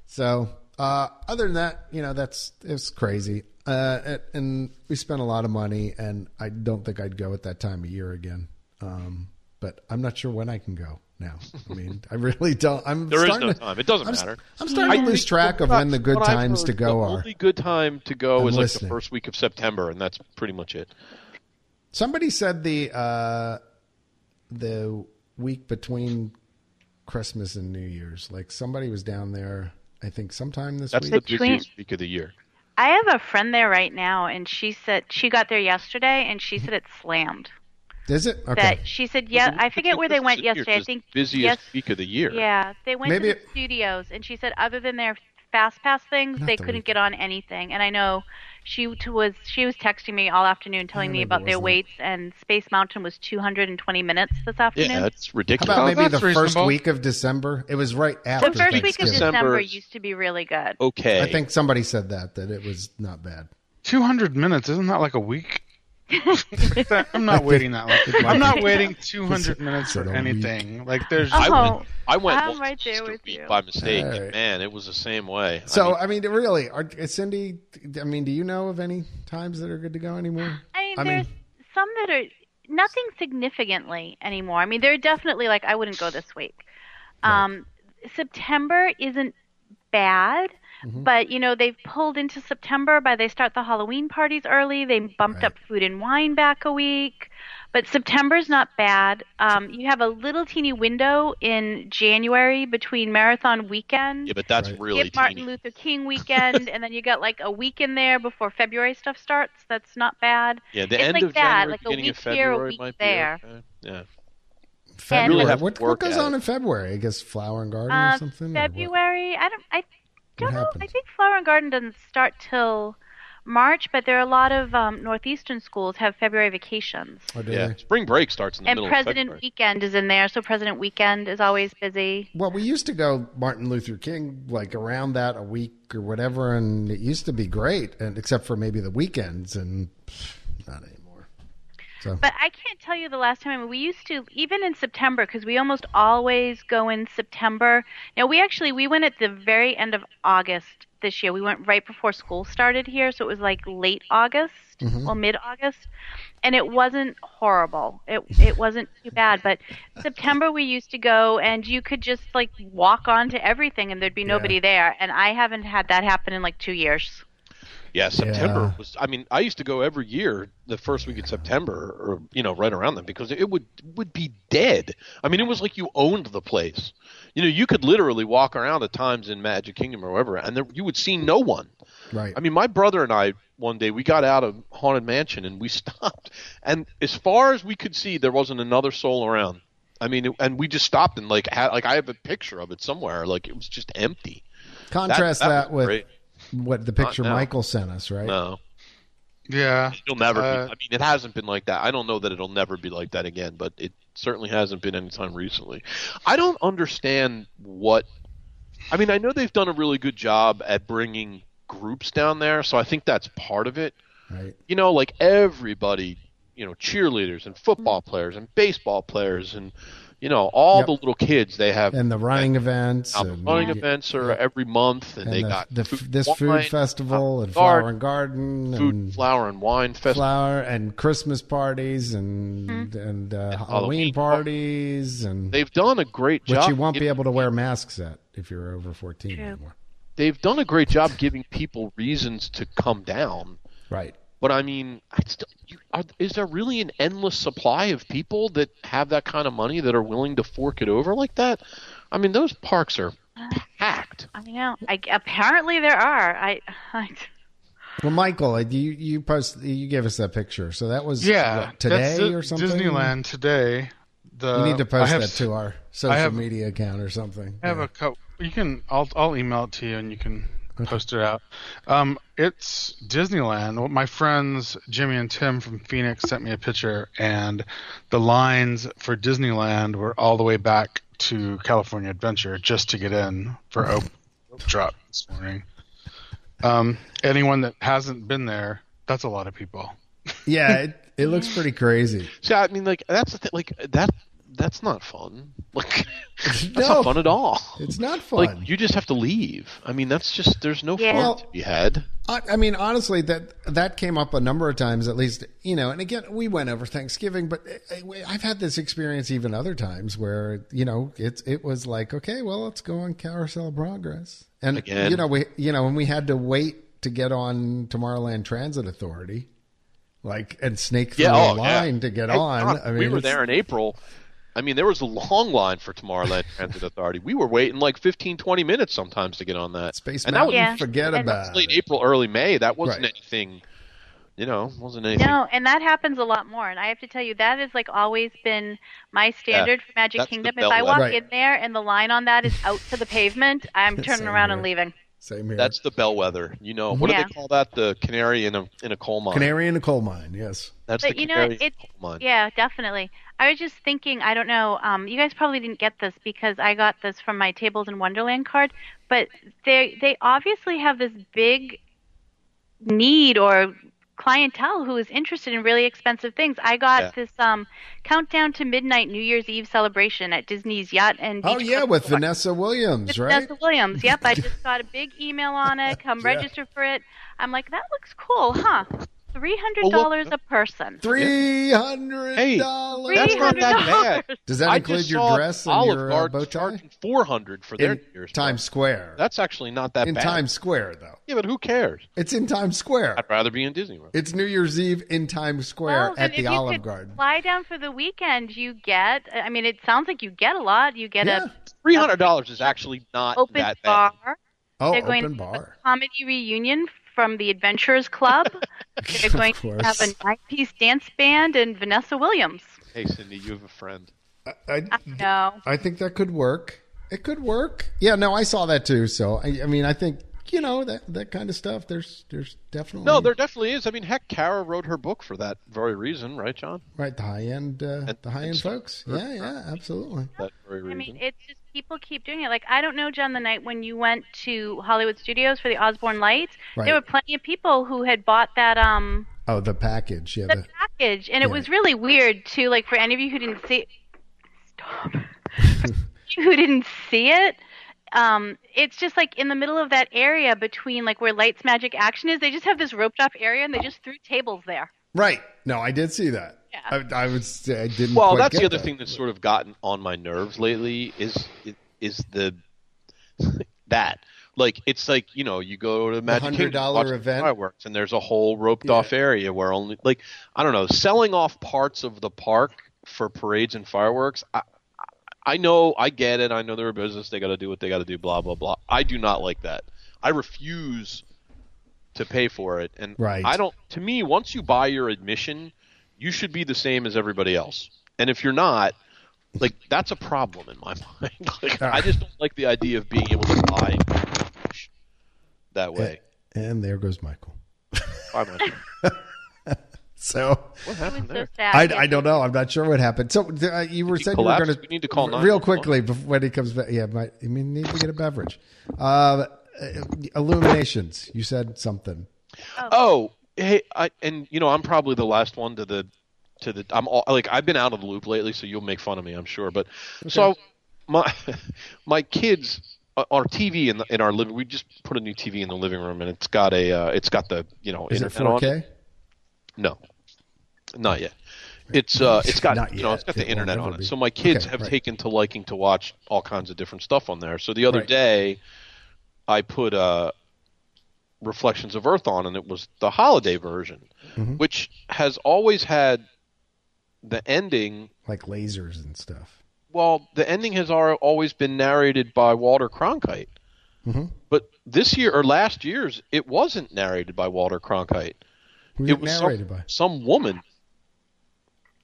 So, uh, other than that, you know, that's it's crazy. Uh, and- and we spent a lot of money, and I don't think I'd go at that time of year again. Um, but I'm not sure when I can go now. I mean, I really don't. I'm There is no to- time. It doesn't I'm, matter. I'm starting to lose track of when the good times to go the are. only good time to go I'm is like the first week of September, and that's pretty much it. Somebody said the uh, the week between Christmas and New Year's. Like somebody was down there. I think sometime this That's week. the Between- busiest week of the year. I have a friend there right now, and she said she got there yesterday, and she said it slammed. Is it okay? That she said, yeah, I forget where they went yesterday. I New Year's think busiest yes, week of the year. Yeah, they went Maybe to the it- studios, and she said other than their fast pass things, they the couldn't week- get on anything. And I know she t- was she was texting me all afternoon, telling me about was their that. waits, and Space Mountain was 220 minutes this afternoon. Yeah, afternoon. that's How ridiculous. about maybe the that's first week of December? It was right after the first week of December- December used to be really good. okay. I think somebody said that that it was not bad. Two hundred minutes isn't that like a week? [LAUGHS] I'm not waiting that long. [LAUGHS] I'm not waiting 200 minutes Said for anything. Like there's I Oh, went. I went I'm right there with you. by mistake. All and right. Man, it was the same way. I So mean, I mean, really, are, Cindy? I mean, do you know of any times that are good to go anymore? I mean, I mean- there's some that are nothing significantly anymore. I mean, they're definitely like I wouldn't go this week. Um, September isn't bad, Mm-hmm. but you know they've pulled into September by they start the Halloween parties early. They bumped Right. up food and wine back a week, but September's not bad. Um, you have a little teeny window in January between Marathon Weekend. yeah, but that's Right. really Skip Martin teeny. Luther King weekend, and then you got like a week in there before February stuff starts. That's not bad. Yeah, the it's end like of that, January, like a beginning week of here, a February week might there. be okay. Yeah. February. really what, what goes on it. in February? I guess Flower and Garden or Uh, something. or what? February, I don't, I don't know. I think Flower and Garden doesn't start till March, but there are a lot of um, northeastern schools have February vacations. Or do Yeah. they? Spring break starts in the And middle President of February. Weekend is in there, so President Weekend is always busy. Well, we used to go Martin Luther King like around that a week or whatever, and it used to be great, and except for maybe the weekends, and not anymore. So But I can't tell you the last time. I mean, we used to even in September because we almost always go in September. Now we actually we went at the very end of August this year. We went right before school started here, so it was like late August, mm-hmm. well mid August, and it wasn't horrible. It it wasn't too bad. But September we used to go, and you could just like walk onto everything, and there'd be nobody there. And I haven't had that happen in like two years. Yeah, September Yeah. was. I mean, I used to go every year the first week in September, or you know, right around then, because it would would be dead. I mean, it was like you owned the place. You know, you could literally walk around at times in Magic Kingdom or wherever, and there, you would see no one. right. I mean, my brother and I one day we got out of Haunted Mansion and we [LAUGHS] stopped, and as far as we could see, there wasn't another soul around. I mean, it, and we just stopped and like had, like I have a picture of it somewhere. Like it was just empty. Contrast that that, was with great. What the picture. Michael sent us, right? No, Yeah. It'll never Uh, be. I mean, it hasn't been like that. I don't know that it'll never be like that again, but it certainly hasn't been anytime recently. I don't understand what. I mean, I know they've done a really good job at bringing groups down there, so I think that's part of it. Right. You know, like everybody, you know, cheerleaders and football players and baseball players and you know all Yep. the little kids they have. And the running events. now, the and, running events are every month, and, and they the, got the, food, this wine, food festival and garden, flower and garden food, and flower and wine festival. flower and Christmas parties and and uh, Halloween Halloween parties and They've done a great job which you won't be able to wear masks at if you're over 14 True. anymore. they've done a great job giving people reasons to come down. Right. But I mean, I still, you, are, is there really an endless supply of people that have that kind of money that are willing to fork it over like that? I mean, those parks are packed. I know. I, apparently there are. I, I Well, Michael, uh, you you post you gave us that picture, so that was Yeah. what, today that's or something. Disneyland today. The, You need to post have, that to our social have- media account or something. I have Yeah. a couple. You can. I'll I'll email it to you and you can post it out. Um, it's Disneyland. My friends Jimmy and Tim from Phoenix sent me a picture, and the lines for Disneyland were all the way back to California Adventure just to get in for open drop this morning. Um, anyone that hasn't been there, that's a lot of people. yeah, it, it looks pretty crazy. [LAUGHS] See, I mean, like that's the thing. Like that, that's not fun. [LAUGHS] Like that's No. not fun at all. It's not [LAUGHS] fun. Like you just have to leave. I mean, that's just there's no Yeah. fun Well- to be had. I, I mean, honestly, that that came up a number of times, at least, you know. And again, we went over Thanksgiving, but eh, eh, I- I've had this experience even other times where you know it's it was like, okay, well, let's go on Carousel Progress, and Again. you know we you know, and we had to wait to get on Tomorrowland Transit Authority, like and snake through Yeah, a oh, yeah. line to get Hey, on. Tom, I mean, we were there in April. I mean, there was a long line for Tomorrowland [LAUGHS] Transit Authority. We were waiting like 15, 20 minutes sometimes to get on that. Space and that Mountain. was Yeah. Forget And- about late it. April, early May. That wasn't Right. anything. You know, wasn't anything. No, and that happens a lot more. And I have to tell you, that has like always been my standard for Magic Kingdom. If I walk Right. in there and the line on that is out to the pavement, I'm [LAUGHS] turning Same around here. and leaving. Same here. That's the bellwether. You know, what Yeah. do they call that? The canary in a in a coal mine. Canary in a coal mine. Yes. That's But the you know, canary in it- a coal mine. Yeah, definitely. I was just thinking, I don't know, um, you guys probably didn't get this because I got this from my Tables in Wonderland card, but they they obviously have this big need or clientele who is interested in really expensive things. I got Yeah. this um, countdown to midnight New Year's Eve celebration at Disney's Yacht and Beach Oh yeah, Club with Resort. Vanessa Williams, With right? Vanessa Williams. Yep, I [LAUGHS] just got a big email on it. Come Yeah. register for it. I'm like, that looks cool, huh? Three hundred dollars a person. Three hundred Hey, dollars. That's not that bad. Does that include your dress and Olive your uh, Garden bow tie? four hundred for their in New Year's Times. Square. That's actually not that bad. in bad. Times Square, though. Yeah, but who cares? It's in Times Square. I'd rather be in Disney World. It's New Year's Eve in Times Square Well, then at if the you Olive could Garden. Fly down for the weekend. You get. I mean, it sounds like you get a lot. You get Yeah. a Three hundred dollars is actually not open that bad. bar. Oh, They're going open to have bar. a comedy reunion from the Adventurers Club. [LAUGHS] They're going to have a nine-piece dance band and Vanessa Williams. Hey, Cindy, you have a friend. I, No. I think that could work. It could work. Yeah, no, I saw that too. So I, I mean, I think you know that that kind of stuff. There's there's definitely No, there definitely is. I mean, heck, Kara wrote her book for that very reason, right, John? right the high end uh, And- the high end and so- folks. Yeah, yeah, absolutely. That very I reason. mean, it's just people keep doing it. Like I don't know, John, the night when you went to Hollywood Studios for the Osborne Lights, Right. there were plenty of people who had bought that um Oh, the package. Yeah. the The, package, and it was really weird too. Like for any of you who didn't see, stop. [LAUGHS] who didn't see it, um, it's just like in the middle of that area between like where Lights Magic Action is. They just have this roped off area, and they just threw tables there. right. No, I did see that. Yeah. I, I was. I didn't. Well, quite that's the other that. thing that's sort of gotten on my nerves lately is is the that like it's like you know you go to Magic $100 event? fireworks and there's a whole roped Yeah. off area where only like I don't know selling off parts of the park for parades and fireworks. I, I know, I get it. I know they're a business. They got to do what they got to do. Blah blah blah. I do not like that. I refuse to pay for it. And Right. I don't. To me, once you buy your admission, you should be the same as everybody else. And if you're not, like that's a problem in my [LAUGHS] mind. like, I just don't like the idea of being able to buy that way. And there goes Michael. Bye, Mike. [LAUGHS] So What happened so there? sad. I, I don't know. I'm not sure what happened. So uh, you were he saying you were going to We need to call real quickly before, when he comes back. Yeah, might, I mean, need to get a beverage. Uh, uh, illuminations. You said something. Oh, hey, I, and you know I'm probably the last one to the to the. I'm all, like I've been out of the loop lately, so you'll make fun of me, I'm sure. But so my [LAUGHS] my kids, our TV in the, in our living, we just put a new TV in the living room, and it's got a uh, it's got the you know Is it internet on 4K? No, not yet. It's uh, [LAUGHS] it's got Not you know, it's got It the internet on it. be. So my kids Okay, have right. taken to liking to watch all kinds of different stuff on there. So the other Right. day, I put uh, Reflections of Earth on, and it was the holiday version, Mm-hmm. which has always had the ending. Like lasers and stuff. Well, the ending has always been narrated by Walter Cronkite. Mm-hmm. But this year or last year's, it wasn't narrated by Walter Cronkite. Who's it it was narrated some, by? some woman.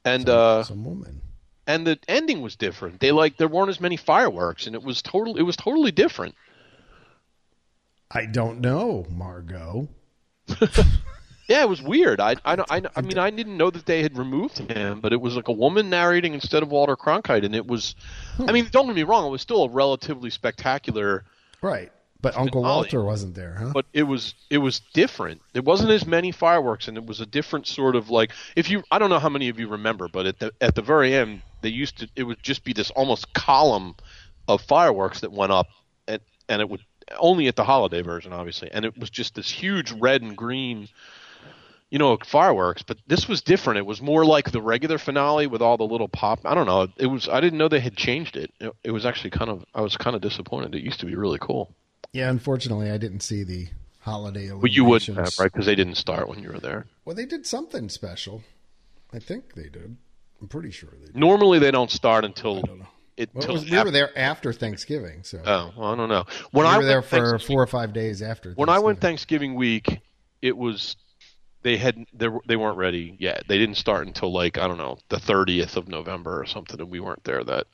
And uh, Some woman. and the ending was different. They like there weren't as many fireworks, and it was total. It was totally different. I don't know, Margot. [LAUGHS] Yeah, it was weird. I I I, I mean I didn't know that they had removed him, but it was like a woman narrating instead of Walter Cronkite, and it was. I mean, don't get me wrong. It was still a relatively spectacular, Right. But Uncle Ollie. Walter wasn't there, huh? but it was it was different. It wasn't as many fireworks, and it was a different sort of like if you. I don't know how many of you remember, but at the at the very end, they used to. It would just be this almost column of fireworks that went up, and and it would only at the holiday version, obviously, and it was just this huge red and green you know, fireworks, but this was different. It was more like the regular finale with all the little pop. I don't know. It was. I didn't know they had changed it. It, it was actually kind of. I was kind of disappointed. It used to be really cool. yeah, unfortunately, I didn't see the holiday But you wouldn't have, right? Because they didn't start when you were there. Well, they did something special. I think they did. I'm pretty sure they did. Normally, they don't start until don't know. It. Well, was- we were after- there after Thanksgiving, so Oh, well, I don't know. When we I were there for four or five days after. when I went Thanksgiving. Week, it was they had they, were- they weren't ready yet. They didn't start until like I don't know the thirtieth of November or something, and we weren't there that.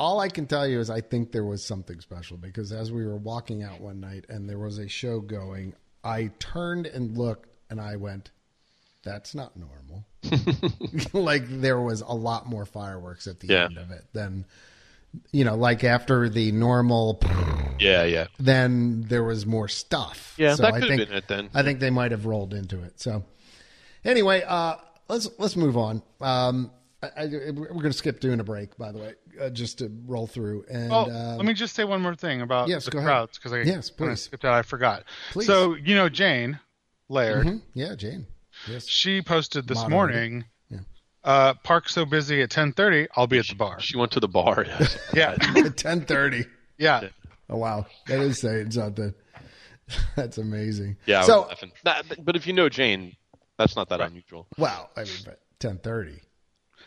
All I can tell you is I think there was something special because as we were walking out one night and there was a show going, I turned and looked and I went, "That's not normal." [LAUGHS] [LAUGHS] like there was a lot more fireworks at the Yeah. end of it than you know, like after the normal. Yeah, yeah. Then there was more stuff. Yeah, so that I could have think, been it then. I think they might have rolled into it. So anyway, uh, let's let's move on. Um, I, I, we're going to skip doing a break, by the way, uh, just to roll through. And Oh, uh, let me just say one more thing about yes, the crowds because I Yes, kinda please. skipped out. I forgot. Please. So you know Jane Laird, Mhm. yeah, Jane. Yes, she posted this Moderator. morning. Yeah. Uh, park so busy at 10:30. I'll be at the bar. She went to the bar. Yes. Yeah, [LAUGHS] ten thirty. yeah. Oh wow, that is saying something. [LAUGHS] That's amazing. Yeah, So was laughing. Nah, but if you know Jane, that's not that unusual. wow, I mean, but ten thirty.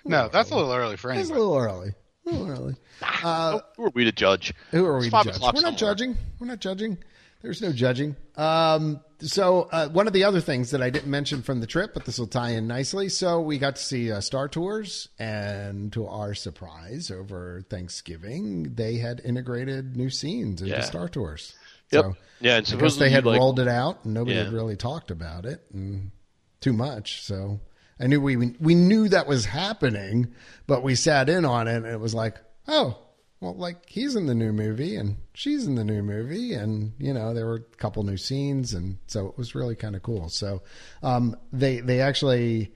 No, that's a little early for It's a little early. A little early. Uh, Who are we to judge? Who are we it's to judge? We're not somewhere. judging. We're not judging. There's no judging. Um, so uh, one of the other things that I didn't mention from the trip, but this will tie in nicely. So we got to see uh, Star Tours, and to our surprise, over Thanksgiving, they had integrated new scenes into Yeah. Star Tours. Yep. So Yeah, and supposedly they had like, rolled it out, and nobody Yeah. had really talked about it and too much. So I knew we we knew that was happening, but we sat in on it, and it was like, oh, well, like he's in the new movie and she's in the new movie, and you know there were a couple new scenes, and so it was really kind of cool. So um, they they actually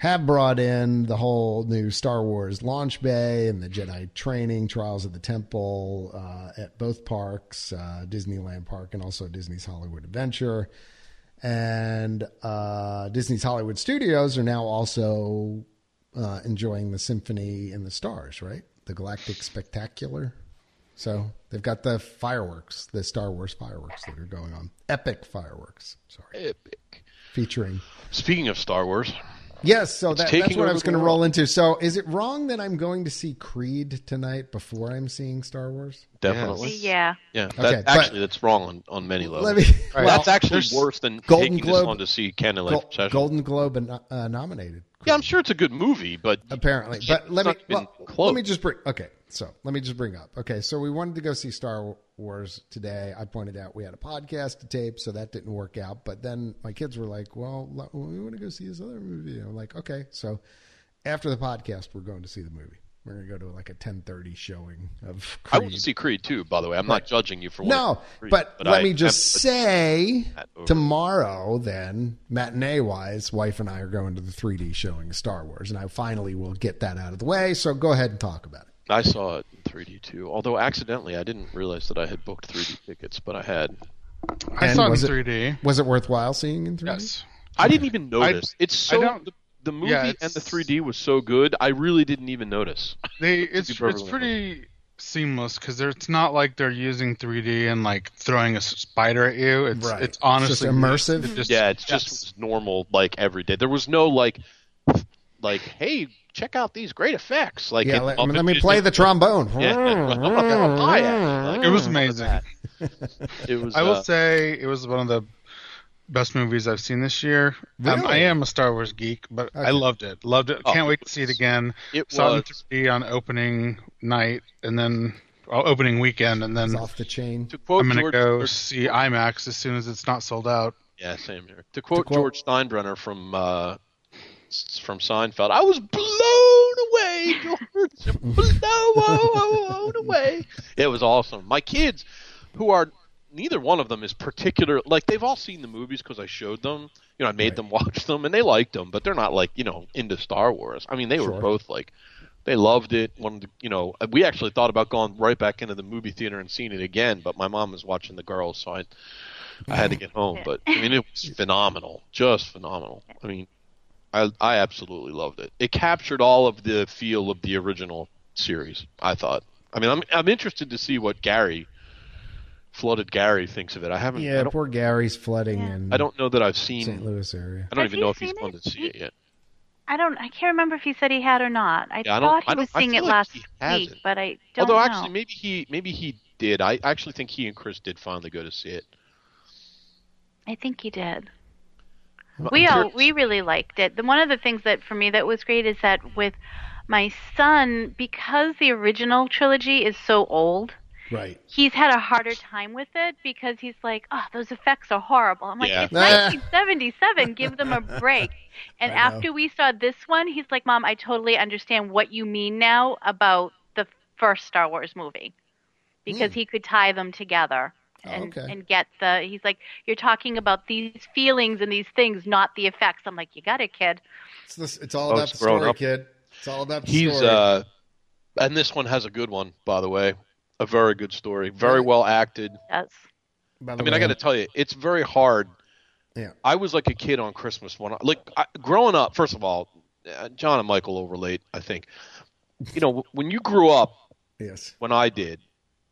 have brought in the whole new Star Wars launch bay and the Jedi training trials at the temple uh, at both parks, uh, Disneyland Park and also Disney's Hollywood Adventure. And uh, Disney's Hollywood Studios are now also uh, enjoying the Symphony in the Stars, right? The Galactic Spectacular. So they've got the fireworks, the Star Wars fireworks that are going on. Epic fireworks, sorry, Epic. featuring Speaking of Star Wars, Yes, so that, that's taking what I was going to roll into. So, is it wrong that I'm going to see Creed tonight before I'm seeing Star Wars? definitely. Yeah. Yeah, Okay, that, but- actually, that's wrong on, on many levels. Let me. Well, that's actually worse than Golden taking Globe- this on to see Canada Life Gol- Obsession. Golden Globe and, uh, nominated. Yeah, I'm sure it's a good movie, but apparently. But let me well, close. let me just bring. Okay, so let me just bring up. Okay, so we wanted to go see Star Wars today. I pointed out we had a podcast to tape, so that didn't work out. But then my kids were like, "Well, we want to go see this other movie." I'm like, "Okay." So after the podcast, we're going to see the movie. We're going to go to like a 10:30 showing of Creed. I Creed. want to see Creed too. By the way, I'm not judging you for No, Creed, but, let I me just say tomorrow, then matinee wise, wife and I are going to the 3D showing of Star Wars, and I finally will get that out of the way. So go ahead and talk about it. I saw it in 3D too. Although accidentally, I didn't realize that I had booked 3D tickets, but I had. I And saw it was in it- 3D. Was it worthwhile seeing in 3D? Yes. I didn't even notice. it's I so don't- the, the movie yeah, and the 3D was so good. I really didn't even notice. They [LAUGHS] it's it's perfectly pretty seamless because it's not like they're using 3D and like throwing a spider at you. It's Right. it's honestly Just immersive? it just- yeah, it's just normal, like every day. There was no like, like, hey, check out these great effects. Like, Yeah, it- let, of let me it- play it- the trombone. Yeah, [LAUGHS] Like, It was amazing. It was. I will uh, say it was one of the best movies I've seen this year. Um, I am a Star Wars geek, but I loved it. Loved it. Oh, Can't it wait to see it again. It Saw was it in 3D on opening night, and then well, opening weekend, and It's then off the chain. to quote I'm gonna George. go or- see IMAX as soon as it's not sold out. Yeah, same here. To quote, quote- George Steinbrenner from uh, from Seinfeld, I was blown away, [LAUGHS] George, blown away. It was awesome. My kids, who are neither one of them is particular, like they've all seen the movies because I showed them. You know, I made Right. them [LAUGHS] watch them, and they liked them, but they're not like you know into Star Wars. I mean, they Sure. were both like. They loved it. Wanted to, you know, we actually thought about going right back into the movie theater and seeing it again, but my mom was watching the girls, so I I had to get home, but I mean, it was phenomenal, just phenomenal. I mean, I I absolutely loved it. It captured all of the feel of the original series. I thought. I mean, I'm I'm interested to see what Gary, flooded Gary, thinks of it. I haven't. Yeah, I poor Gary's flooding Yeah. in I don't know that I've seen. St. Louis area. I don't Has even know if he's seen gone to see it yet. I don't. I can't remember if he said he had or not. I Yeah, thought I he don't- was seeing it like last week, hasn't. but I don't know. Although know. actually, maybe he maybe he did. I actually think he and Chris did finally go to see it. I think he did. I'm We all we really liked it. The one of the things that for me that was great is that with my son, because the original trilogy is so old, Right. he's had a harder time with it because he's like, oh, those effects are horrible. I'm like, Yeah. it's [LAUGHS] 1977. Give them a break. [LAUGHS] And I know. after we saw this one, he's like, Mom, I totally understand what you mean now about the first Star Wars movie because he could tie them together. Oh, And, okay. and get the he's like you're talking about these feelings and these things not the effects i'm like you got it kid It's, this, it's all Oh, about the story, up. kid. It's all about the He's story. uh, and this one has a good one, by the way. A very good story, very well acted. yes By the I mean, way, I got to tell you, it's very hard. Yeah. I was like a kid on Christmas when I like I, growing up. First of all, uh, John and Michael will relate. I think, you know, when you grew up, Yes. when I did,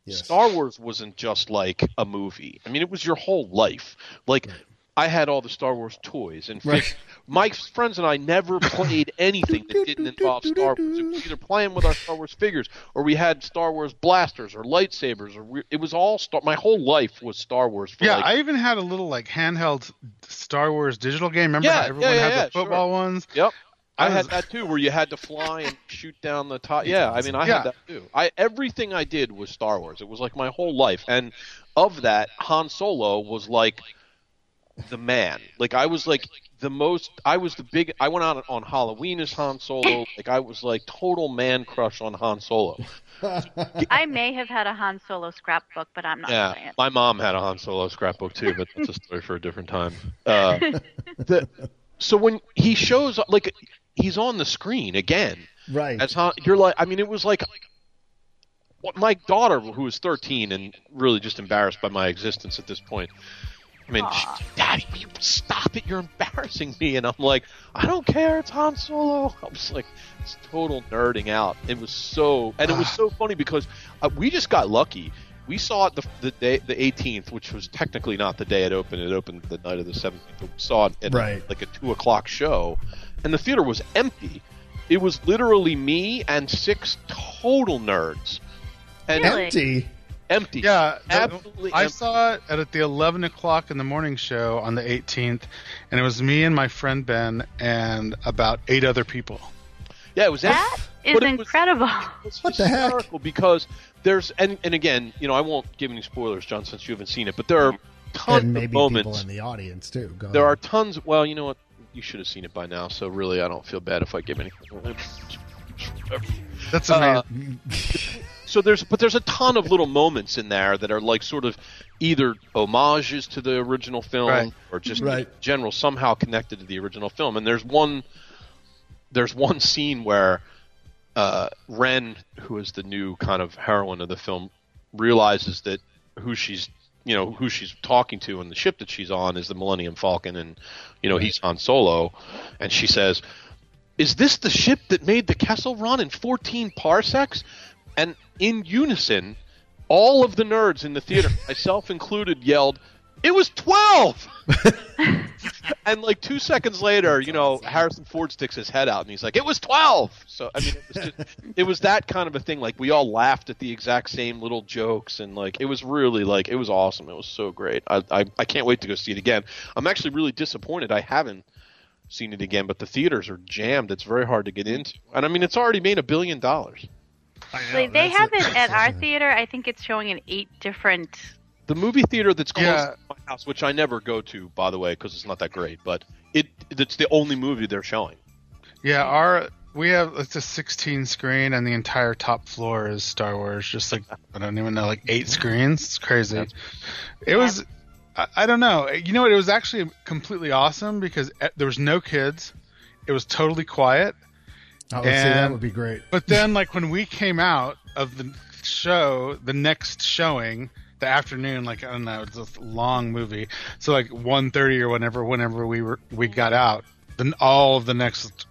Yes. Star Wars wasn't just like a movie. I mean, it was your whole life. Like, Right. I had all the Star Wars toys, and Right. fig- my friends and I never played anything that didn't involve Star Wars. It was either playing with our Star Wars figures, or we had Star Wars blasters or lightsabers, or we, it was all Star. My whole life was Star Wars. For Yeah, like, I even had a little like handheld Star Wars digital game. Remember Yeah, everyone yeah, had yeah, the football ones? Yep. I I had that too, where you had to fly and shoot down the top. Yeah, I mean, I Yeah. had that too. I everything I did was Star Wars. It was like my whole life, and of that, Han Solo was like the man. Like I was like the most. I was the big. I went out on Halloween as Han Solo. [LAUGHS] like I was like total man crush on Han Solo. [LAUGHS] I may have had a Han Solo scrapbook, but I'm not Yeah, saying it. my mom had a Han Solo scrapbook too, but that's a story for a different time. Uh, [LAUGHS] the, so when he shows like he's on the screen again Right. as Han, you're like, I mean, it was like my daughter, who was 13 and really just embarrassed by my existence at this point. I mean, she, Daddy, you stop it! You're embarrassing me, and I'm like, I don't care. It's Han Solo. [LAUGHS] I was like, it's total nerding out. It was so, and it was so funny because uh, we just got lucky. We saw it the, the day, the 18th, which was technically not the day it opened. It opened the night of the 17th. But we saw it at Right. like a two o'clock show, and the theater was empty. It was literally me and six total nerds, and Really? Empty. Empty. Yeah, the- absolutely. I empty. saw it at, at the 11 o'clock in the morning show on the 18th, and it was me and my friend Ben and about eight other people. Yeah, it was empty. That is But it was- incredible. It's What the heck? Because there's and and again, you know, I won't give any spoilers, John, since you haven't seen it. But there are tons And of maybe people moments. in the audience too. Go There are tons. Well, you know what? You should have seen it by now. So really, I don't feel bad if I give any. That's Uh, amazing. [LAUGHS] so there's but there's a ton of little moments in there that are like sort of either homages to the original film Right. or just Right. in general somehow connected to the original film. And there's one there's one scene where uh, Ren, who is the new kind of heroine of the film, realizes that who she's you know who she's talking to and the ship that she's on is the Millennium Falcon, and you know he's Han Solo, and she says, "Is this the ship that made the Kessel Run in 14 parsecs?" And in unison, all of the nerds in the theater, [LAUGHS] myself included, yelled, "It was 12!" [LAUGHS] and like two seconds later, you know, Harrison Ford sticks his head out and he's like, "It was 12." So I mean, it was just, it was that kind of a thing. Like we all laughed at the exact same little jokes, and like it was really like it was awesome. It was so great. I I, I can't wait to go see it again. I'm actually really disappointed I haven't seen it again, but the theaters are jammed. It's very hard to get into, and I mean, it's already made a billion dollars. Like, they have it at our theater. I think it's showing in eight different. The movie theater that's close Yeah. to my house, which I never go to, by the way, because it's not that great, but it it's the only movie they're showing. Yeah, our we have it's a 16 screen, and the entire top floor is Star Wars. Just like [LAUGHS] I don't even know, like eight screens. It's crazy. It was. I, I don't know. You know what? It was actually completely awesome because eh, there was no kids. It was totally quiet. Oh, see, that would be great. But then, like when we came out of the show, the next showing, the afternoon, like I don't know, it's a long movie. So like 1.30 or whenever, whenever we were we got out, then all of the next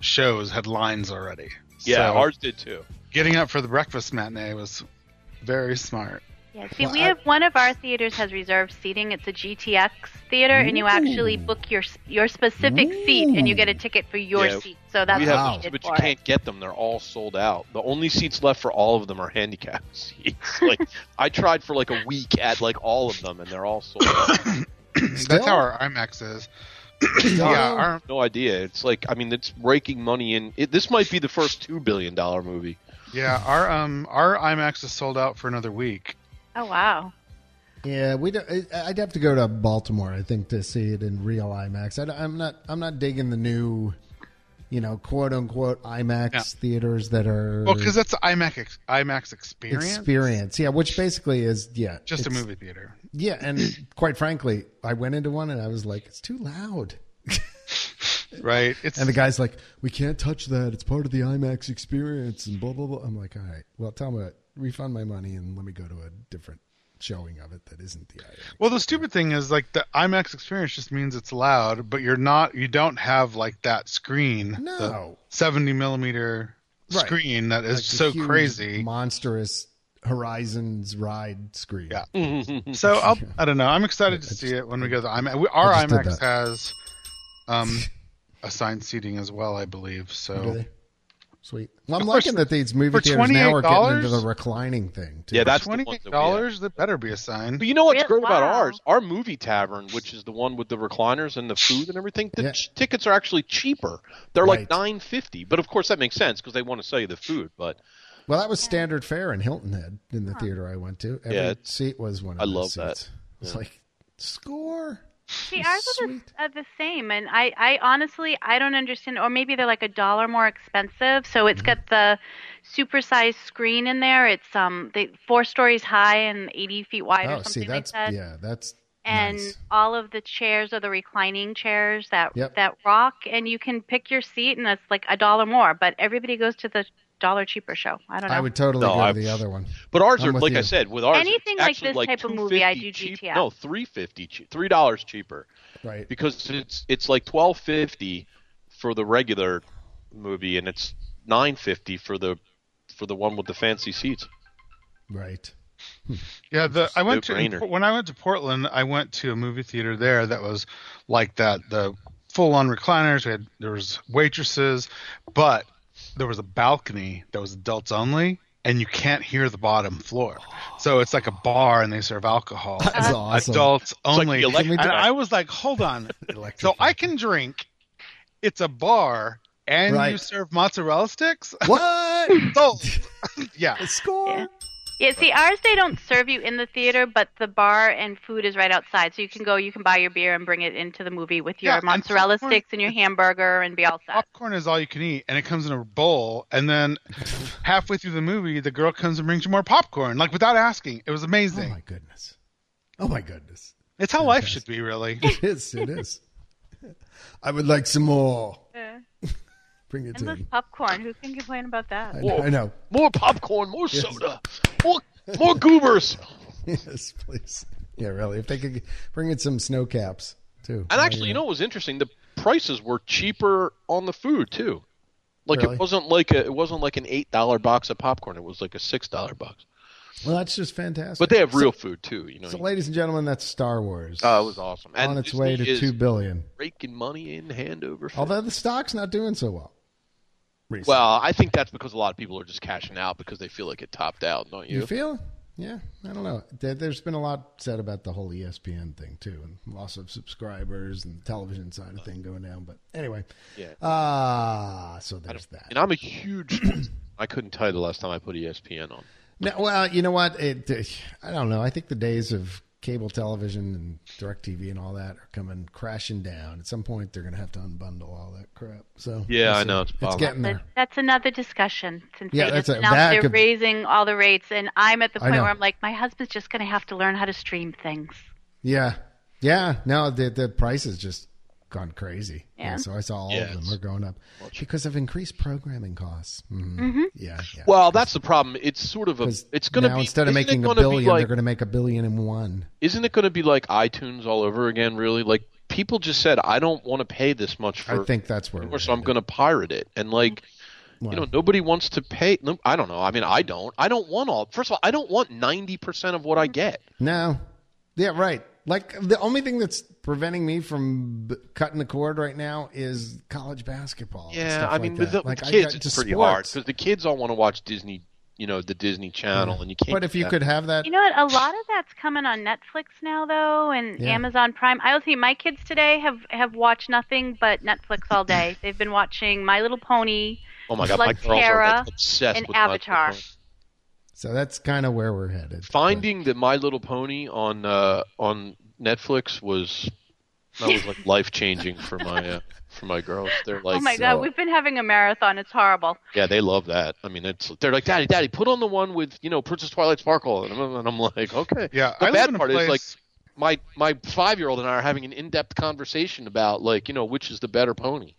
shows had lines already. Yeah, So ours did too. getting up for the breakfast matinee was very smart. Yeah, see, Well, we I- have one of our theaters has reserved seating. It's a GTX theater, and you actually book your your specific seat, and you get a ticket for your Yeah, seat. So that's we have, Wow. but you for can't it. get them. They're all sold out. The only seats left for all of them are handicapped [LAUGHS] seats. Like [LAUGHS] I tried for like a week at like all of them, and they're all sold out. [COUGHS] That's how our IMAX is. yeah, our, no idea. It's like I mean, it's raking money in. It, this might be the first two billion dollar movie. yeah, our um our IMAX is sold out for another week. Oh wow! Yeah, we. Don't, I- I'd have to go to Baltimore, I think, to see it in real IMAX. I, am not. I'm not digging the new, you know, quote unquote IMAX Yeah. theaters that are Well, because that's the IMAX IMAX experience. experience. Yeah, which basically is yeah, Just a movie theater. Yeah, and [COUGHS] quite frankly, I went into one and I was like, it's too loud. [LAUGHS] Right. [LAUGHS] It's And the guy's like, we can't touch that. It's part of the IMAX experience and blah blah blah. I'm like, all right, well, tell me what, refund my money and let me go to a different showing of it that isn't the IMAX. Well, the stupid thing is like the IMAX experience just means it's loud, but you're not. You don't have like that screen, the No. 70 millimeter Right. screen that is Like the so huge, crazy. monstrous Horizons ride screen. Yeah. [LAUGHS] So I'll, I don't know. I'm excited to see it when we go to the IMAX. We, our I just did IMAX has um [LAUGHS] assigned seating as well, I believe. So they? Sweet. Well, I'm Of course, liking that these movie for theaters now are getting into the reclining thing. Too. Yeah, that's the twenty ones that dollars. That better be a sign. But you know what's Really? great about ours? Our movie tavern, which is the one with the recliners and the food and everything, the Yeah. ch- tickets are actually cheaper. They're like nine fifty. But of course that makes sense because they want to sell you the food. But Well, that was standard fare in Hilton Head in the theater I went to. Every Yeah, seat was one of I those love that. seats. It's like score. See, ours are the, Sweet. are the same, and I, I honestly, I don't understand. Or maybe they're like a dollar more expensive. So Mm-hmm. it's got the supersized screen in there. It's um, they, four stories high and 80 feet wide or Oh, something see, that's like that. yeah, that's and nice. all of the chairs are the reclining chairs that Yep. that rock, and you can pick your seat, and it's like a dollar more. But everybody goes to the dollar cheaper show. I don't know. I would totally No, go I- to the other one. But ours I'm are like you. I said with ours. Anything like this like type of movie, I do cheap- GTS. No, three fifty, three dollars cheaper Right. because it's it's like twelve fifty for the regular movie, and it's nine fifty for the for the one with the fancy seats. Right. [LAUGHS] Yeah, the I went to no-brainer. when I went to Portland, I went to a movie theater there that was like that. The full-on recliners. We had there was waitresses, but there was a balcony that was adults only, and you can't hear the bottom floor. So it's like a bar, and they serve alcohol. That's awesome. Adults like only. the electric- and I was like, hold on. so I can drink. It's a bar, and you serve mozzarella sticks. What? [LAUGHS] Sold. [LAUGHS] yeah. Score. Yeah. Yeah, see, ours they don't serve you in the theater, but the bar and food is right outside, so you can go, you can buy your beer and bring it into the movie with your Yeah, mozzarella popcorn- sticks and your hamburger and be all set. popcorn is all you can eat and it comes in a bowl and then [LAUGHS] halfway through the movie the girl comes and brings you more popcorn like without asking it was amazing. Oh my goodness. Oh my goodness. it's how life should be really It is. It is. [LAUGHS] I would like some more. Yeah. Bring it Endless in. popcorn. Who can complain about that? I know. I know. More popcorn, more soda, more more goobers. [LAUGHS] Yes, please. Yeah, really. If they could bring in some Sno-Caps too. And actually, you know what was interesting? The prices were cheaper on the food too. Like Really? it wasn't like a it wasn't like an eight dollar box of popcorn. It was like a six dollar box. Well, that's just fantastic. But they have real food too. You know. So, ladies and gentlemen, that's Star Wars oh, it was awesome. And on its Disney way to is two billion. raking money in hand over. fist. Although the stock's not doing so well. Recently. well, I think that's because a lot of people are just cashing out because they feel like it topped out, don't you? you feel? Yeah, I don't know. There, there's been a lot said about the whole ESPN thing too, and loss of subscribers and the television side of thing going down. But anyway, Yeah. ah, so there's that. And I'm a huge. [CLEARS THROAT] I couldn't tell you the last time I put ESPN on. No, well, you know what? It, I don't know. I think the days of cable television and direct TV and all that are coming crashing down. At some point, they're going to have to unbundle all that crap. So Yeah, I know, it's it's getting there. that's another discussion since Yeah, they that's just a- announced that they're could- raising all the rates, and I'm at the point where I'm like, my husband's just going to have to learn how to stream things. Yeah, yeah. No, the the price has just gone crazy. Yeah. so I saw all Yeah, of them it's are going up because of increased programming costs. Mhm. Mm-hmm. Yeah, yeah. Well, that's the problem. It's sort of a. It's going to now be instead of making a billion, like- they're going to make a billion and one. Isn't it going to be like iTunes all over again? Really, like people just said, I don't want to pay this much for. I think that's where anymore, so I'm going to pirate it, and like. Well, You know, nobody wants to pay. no, I don't know. I mean, I don't. I don't want all. First of all, I don't want ninety percent of what I get. No. Yeah, right. Like the only thing that's preventing me from b- cutting the cord right now is college basketball. and Yeah, stuff I mean, like with that. the like with kids, got it's to pretty hard because the kids all want to watch Disney. You know, the Disney Channel, and you can't. But if you that. could have that, You know what? A lot of that's coming on Netflix now, though, and Yeah. Amazon Prime. I will tell you, my kids today have have watched nothing but Netflix all day. [CLEARS THROAT] They've been watching My Little Pony oh my god, my like girls are Terra like, obsessed and with My Little Avatar. Pony. So that's kind of where we're headed. Finding the My Little Pony on uh, on Netflix was that was like life changing for my uh, for my girls. They're like, oh my so- god, we've been having a marathon. It's horrible. yeah, they love that. I mean, it's they're like, Daddy, Daddy, put on the one with you know Princess Twilight Sparkle, and I'm, and I'm like, okay. yeah The i bad part place is like my my five year old and I are having an in depth conversation about like you know which is the better pony.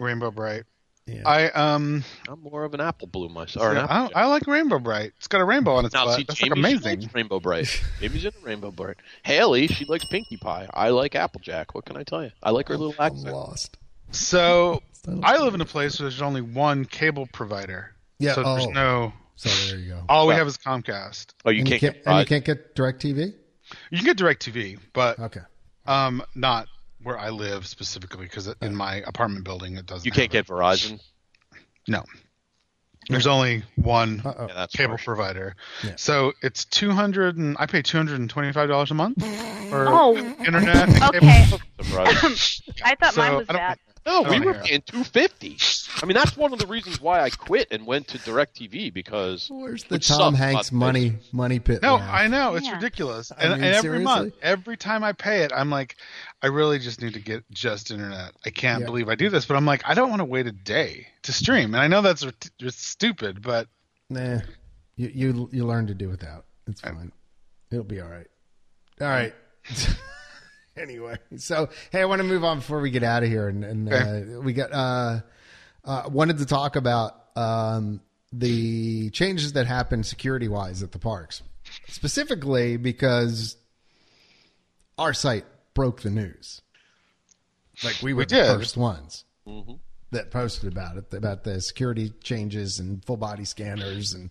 rainbow bright Yeah. i um I'm more of an apple blue myself. Or yeah, apple I, I like rainbow bright it's got a rainbow on its Now, butt see, that's Jamie, like amazing likes Rainbow Bright. [LAUGHS] Jamie's in Rainbow Bright. Haley, she likes Pinkie Pie. I like Applejack. What can I tell you? I like her little I'm accent. lost. so i live in a place where there's only one cable provider Yeah, so there's oh. no So there you go. all we have is comcast Oh, you and, can't, you can't, get and you can't get direct TV? you can get direct tv but Okay. um not where i live specifically because in my apartment building it doesn't You can't have get Verizon. no there's only one Yeah, cable harsh. provider. Yeah. So it's two hundred and I pay two hundred and twenty five dollars a month for Oh. internet. [LAUGHS] Okay. The Verizon. [LAUGHS] I thought So, mine was bad. No, we oh, were hear paying two fifty. I mean, that's one of the reasons why I quit and went to Directv because Where's the Tom sucks, Hanks but- money money pit? No, laugh? I know it's Yeah. ridiculous, I and, mean, and every month, every time I pay it, I'm like, I really just need to get just internet. I can't Yeah. believe I do this, but I'm like, I don't want to wait a day to stream, and I know that's rit- stupid, but Nah, you you you learn to do without. It's fine. It'll be all right. All right. [LAUGHS] [LAUGHS] anyway, so hey, I want to move on before we get out of here, and, and uh, we got uh, uh, wanted to talk about um, the changes that happened security wise at the parks, specifically because our site broke the news. Like we were We the first ones that posted about it, about the security changes and full body scanners and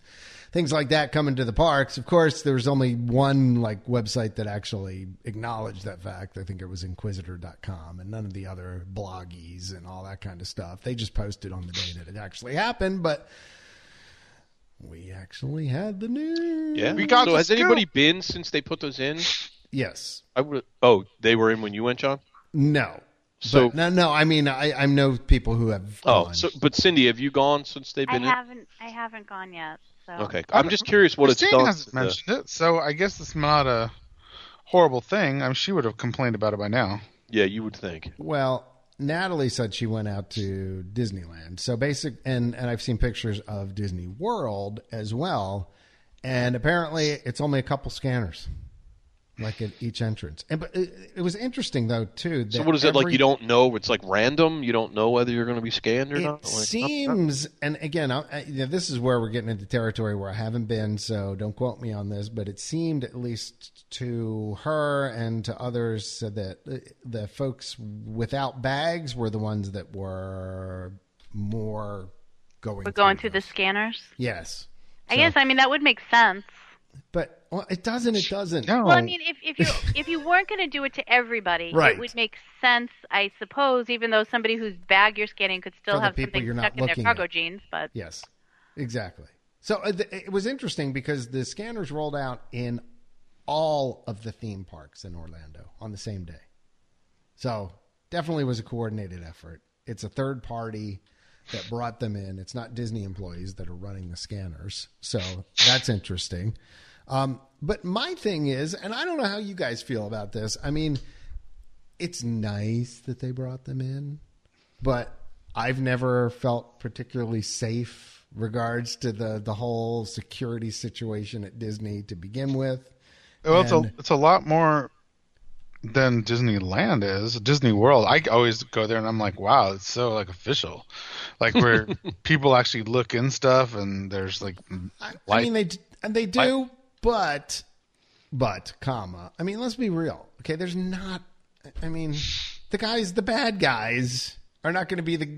things like that coming to the parks. Of course, there was only one like website that actually acknowledged that fact. I think it was inquisitor.com and none of the other bloggies and all that kind of stuff. They just posted on the day that it actually happened, but we actually had the news. yeah. We got so has scoop. anybody been since they put those in? Yes. I would. Oh, they were in when you went, John. No. So But no, no. I mean, I, I know people who have. oh, gone. so but Cindy, have you gone since they've been? I been haven't I haven't gone yet. So? Okay, I'm just curious what it's Christine done. hasn't to the- mentioned it, so I guess it's not a horrible thing. I mean, she would have complained about it by now. Yeah, you would think. Well, Natalie said she went out to Disneyland. So basic, and and I've seen pictures of Disney World as well, and apparently it's only a couple scanners, like at each entrance. And but it, it was interesting though too. That So what is it like? You don't know? It's like random. You don't know whether you're going to be scanned or It not. Like, seems, and again, I, I, you know, this is where we're getting into territory where I haven't been, so don't quote me on this. But it seemed, at least to her and to others, said that the, the folks without bags were the ones that were more going. we're going through through the scanners. Yes, I So- guess I mean that would make sense. but well, it doesn't. It doesn't. No, Well, I mean, if if you [LAUGHS] if you weren't going to do it to everybody, Right. it would make sense, I suppose. Even though somebody whose bag you're scanning could still have people something you're not stuck in their cargo at. jeans, but Yes, exactly. So uh, th- it was interesting because the scanners rolled out in all of the theme parks in Orlando on the same day. So definitely was a coordinated effort. It's a third party that brought them in. It's not Disney employees that are running the scanners. So that's interesting. Um, but my thing is, and I don't know how you guys feel about this. I mean, it's nice that they brought them in, but I've never felt particularly safe regards to the the whole security situation at Disney to begin with. Well, it's a it's a lot more than Disneyland is. Disney World, I always go there and I'm like, wow, it's so like official, like where [LAUGHS] people actually look in stuff and there's like, I, I mean, they and they do, but but comma. I mean, let's be real. Okay, there's not. I mean, the guys, the bad guys, are not going to be the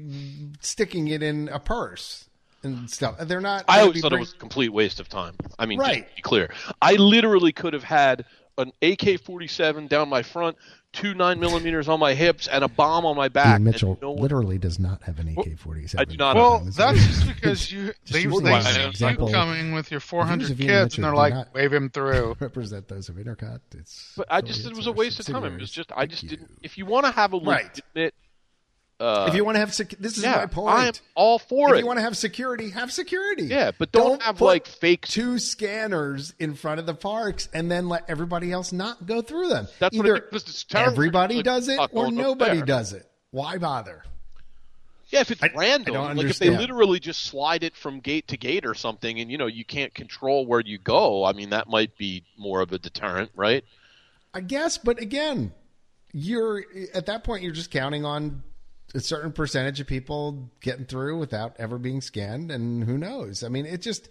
sticking it in a purse and stuff. They're not. I always thought it was a complete waste of time. I mean, Right. to be clear, I literally could have had an AK-47 down my front, two nine millimeters on my hips, and a bomb on my back. Ian and Mitchell no one- literally does not have an AK-47. I do not. well, It's- that's just because you [LAUGHS] they using they that see you coming with your 400 Views of Ian kids and they're like, not- wave him through. [LAUGHS] represent those of Intercot. It's But I just it was a waste of time. It was just I just you. didn't. If you want to have a Right. Legitimate, uh, If you want to have, sec- this is yeah, my point. I'm all for if it. you want to have security, have security. Yeah, but don't have, put like, fake- two scanners in front of the parks and then let everybody else not go through them. That's what Either it is. It's terrible. everybody Like, does it or nobody there. does it. Why bother? Yeah, if it's I- random, I don't like if they literally just slide it from gate to gate or something, and you know you can't control where you go. I mean, that might be more of a deterrent, right? I guess, but again, you're at that point you're just counting on a certain percentage of people getting through without ever being scanned, and who knows? I mean, it just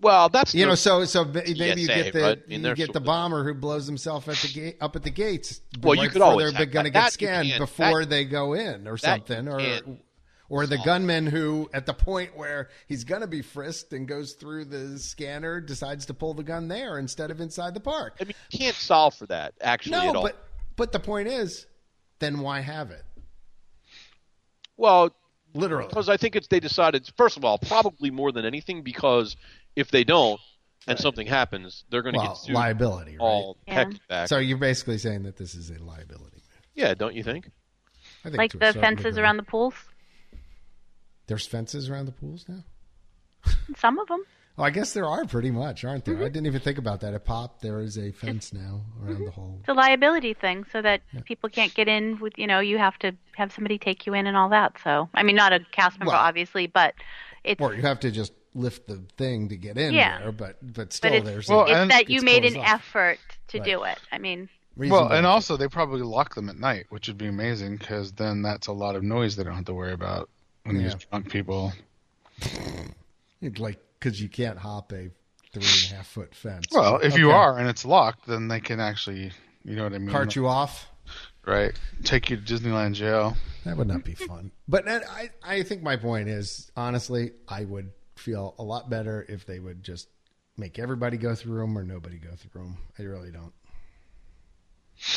Well, that's you the- know, so so maybe you get the but, I mean, you get the bomber who blows himself at the gate up at the gates. Well, you could before always they're going to get scanned before that- they go in or something, or or the gunman who at the point where he's going to be frisked and goes through the scanner decides to pull the gun there instead of inside the park. I mean, you can't solve for that actually No, at all. but but the point is, then why have it? Well, Literally, because I think it's they decided first of all, probably more than anything, because if they don't and something happens, they're going to well, get sued liability, right? all Yeah. back. So you're basically saying that this is a liability. yeah, don't you think? I think like the fences degree. around the pools. There's fences around the pools now. Some of them. Oh, I guess there are pretty much, aren't Mm-hmm. there? I didn't even think about that. At Pop, there is a fence now around the whole. It's a liability thing, so that people can't get in with you know you have to have somebody take you in and all that. So I mean, not a cast member Well- obviously, but it's Or you have to just lift the thing to get in Yeah. there, but but still, but it's, there's Well, a, it's that you it's made an off. effort to Right. do it. I mean, Well, and also they probably lock them at night, which would be amazing because then that's a lot of noise they don't have to worry about when these Yeah. drunk people. It's like because you can't hop a three and a half foot fence. Well, if you are and it's locked, then they can actually, you know what I mean, cart you off. right? Take you to Disneyland jail. That would not be fun. But I, I think my point is, honestly, I would feel a lot better if they would just make everybody go through them or nobody go through them. I really don't.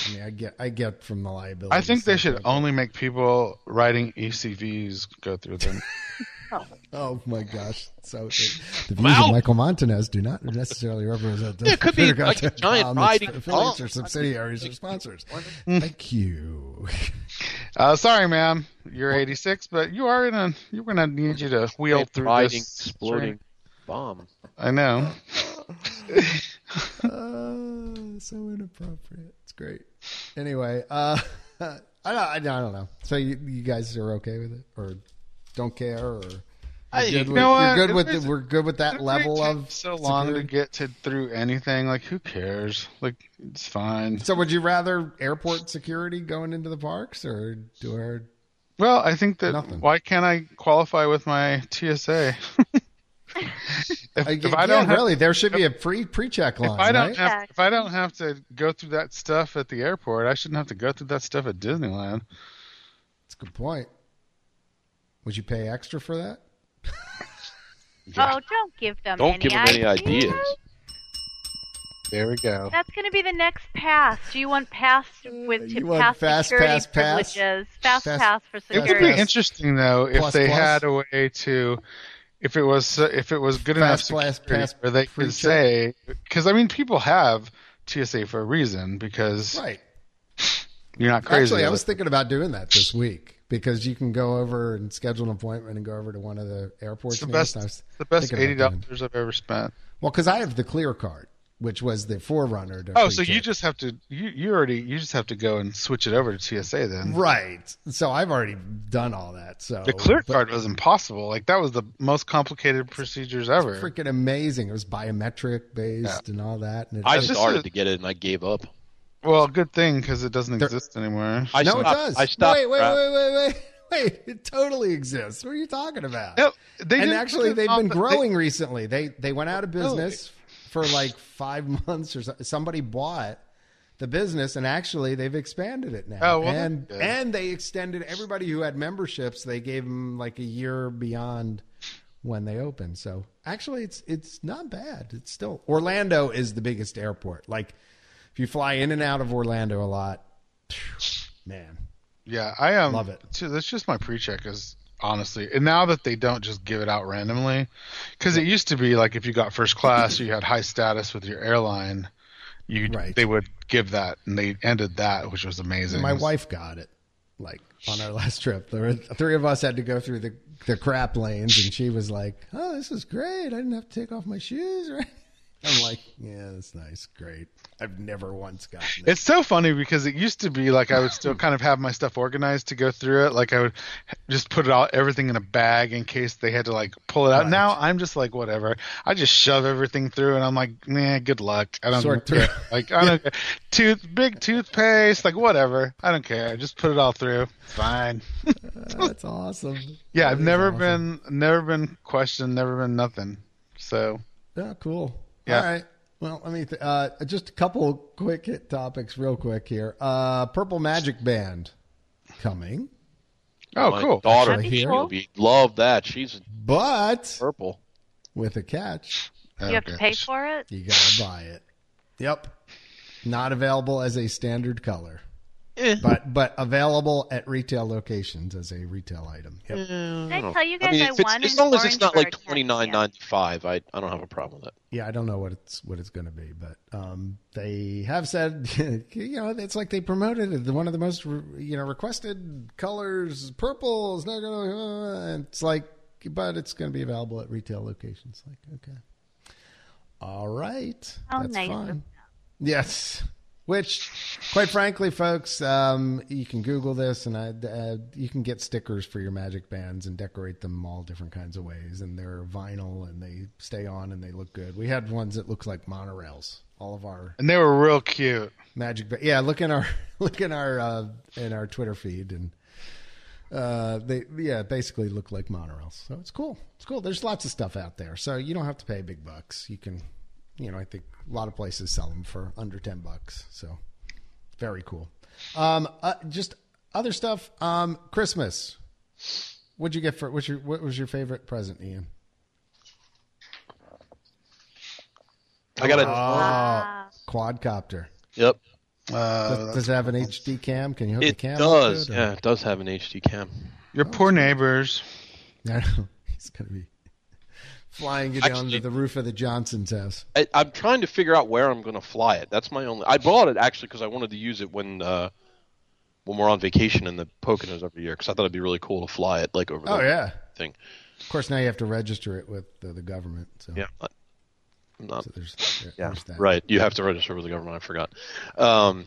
I mean, I get, I get from the liability. I think they should standpoint. only make people riding ECVs go through them. [LAUGHS] Oh my gosh! So the views of Michael Montanez do not necessarily represent. Yeah, [LAUGHS] it could be Figure like a out giant um, riding affiliates or subsidiaries or sponsors. Thank you. [LAUGHS] uh, sorry, ma'am, you're 86, but you are in a. You're gonna need you to wheel through riding, this. exploding bomb. I know. [LAUGHS] Uh, so inappropriate. It's great. Anyway, uh, I don't, I don't know. So you, you guys are okay with it, or don't care, or you're I- good you with, you're good with the, we're good with that level of so long to get to through anything. Like, who cares? Like, it's fine. So would you rather airport security going into the parks, or do our Well, I think that Nothing. why can't I qualify with my TSA? [LAUGHS] if, I, if I don't have, really, there should be a pre pre check line, if I don't right? have, if I don't have to go through that stuff at the airport, I shouldn't have to go through that stuff at Disneyland. That's a good point. Would you pay extra for that? [LAUGHS] oh, don't give them Don't any give them any ideas. There we go. That's going to be the next pass. Do you want pass with Uh, you want pass fast security pass pass? privileges? Fast, Fast- pass for security. It would be interesting though if Plus, they plus. had a way to, if it was uh, if it was good Fast enough pass, security pass, where they could check. say, because I mean people have TSA for a reason because Right. you're not crazy. Actually, I was thinking about doing that this week because you can go over and schedule an appointment and go over to one of the airports. It's the near us. best, was the best eighty about doing- dollars I've ever spent. Well, because I have the clear card, which was the forerunner. To Oh, free so you check. just have to you you already you just have to go and switch it over to TSA then. right? So I've already done all that. So The clear but card was impossible. Like that was the most complicated procedures ever. freaking amazing. It was biometric based and all that. And it, I just started to get it and I gave up. Well, good thing because it doesn't There- exist anymore. I no, stopped, it does. I stopped. wait, wait, wait, wait, wait, wait. [LAUGHS] It totally exists. What are you talking about? Yep, they and didn't actually, put it they've been the- growing recently. They they went out of Really? business for like five [LAUGHS] months or so. Somebody bought the business, and actually, they've expanded it now. Oh, well, and and they extended everybody who had memberships. They gave them like a year beyond when they opened. So actually, it's it's not bad. It's still Orlando is the biggest airport. Like if you fly in and out of Orlando a lot, man. Yeah, I am. Love it. Too, that's just my pre-check is honestly, and now that they don't just give it out randomly, because it used to be like if you got first class, or you had high status with your airline, you Right. they would give that, and they ended that, which was amazing. My wife got it, like on our [LAUGHS] last trip. There were three of us had to go through the the crap lanes, and she was like, "Oh, this is great! I didn't have to take off my shoes." [LAUGHS] Right? I'm like, [LAUGHS] "Yeah, that's nice, great." I've never once gotten it. It's so funny because it used to be like I would still kind of have my stuff organized to go through it. Like I would just put it all everything in a bag in case they had to like pull it out. Right. Now I'm just like whatever. I just shove everything through and I'm like, nah, good luck. I don't Sort care. through. Like I don't [LAUGHS] care. tooth big toothpaste, like whatever. I don't care. Just put it all through. It's fine. Uh, that's awesome. [LAUGHS] Yeah, That I've never awesome. been never been questioned, never been nothing. So Yeah, cool. Yeah. All right. Well, let me th- uh, just a couple quick hit topics, real quick here. Uh, Purple Magic Band coming, Oh my cool. daughter, Actually, here- she'll be love that. She's but purple. with a catch. you have to pay for it. You gotta buy it. Yep. Not available as a standard color. Eh. but but available at retail locations as a retail item. Yep. Did I tell you guys I mean, I, if it's, won as long as it's not like Orangeburg twenty this nine year? ninety five, I I don't have a problem with it. Yeah, I don't know what it's what it's going to be, but um, they have said, [LAUGHS] you know, it's like they promoted it. One of the most you know requested colors, purple is not going to. Uh, it's like, but it's going to be available at retail locations. Like, okay, all right, How that's nice fine. Yes. Which, quite frankly, folks, um, you can Google this, and I, uh, you can get stickers for your magic bands and decorate them all different kinds of ways. And they're vinyl, and they stay on, and they look good. We had ones that looked like monorails. All of our And they were real cute. magic, ba- yeah. Look in our [LAUGHS] look in our uh, in our Twitter feed, and uh, they yeah basically look like monorails. So it's cool. It's cool. There's lots of stuff out there, so you don't have to pay big bucks. You can, you know, I think a lot of places sell them for under ten bucks. So very cool. Um, uh, just other stuff. Um, Christmas. What'd you get for? What's your what was your favorite present, Ian? I got a Ah, Quadcopter. yep. Uh, Does, does it have an HD cam? Can you hook the It cam? up does. it, or- Yeah, it does have an HD cam. your poor neighbors. [LAUGHS] I know. He's going to be flying you down Actually- to the roof of the Johnson's house. I, I'm trying to figure out where I'm going to fly it. That's my only. I bought it actually because I wanted to use it when uh, when we're on vacation in the Poconos every year because I thought it'd be really cool to fly it like over the Oh, yeah. thing. Of course, now you have to register it with the, the government. So, Yeah. I- I'm not so there's, there- Yeah, there's that. right. You have to register with the government. I forgot. Um,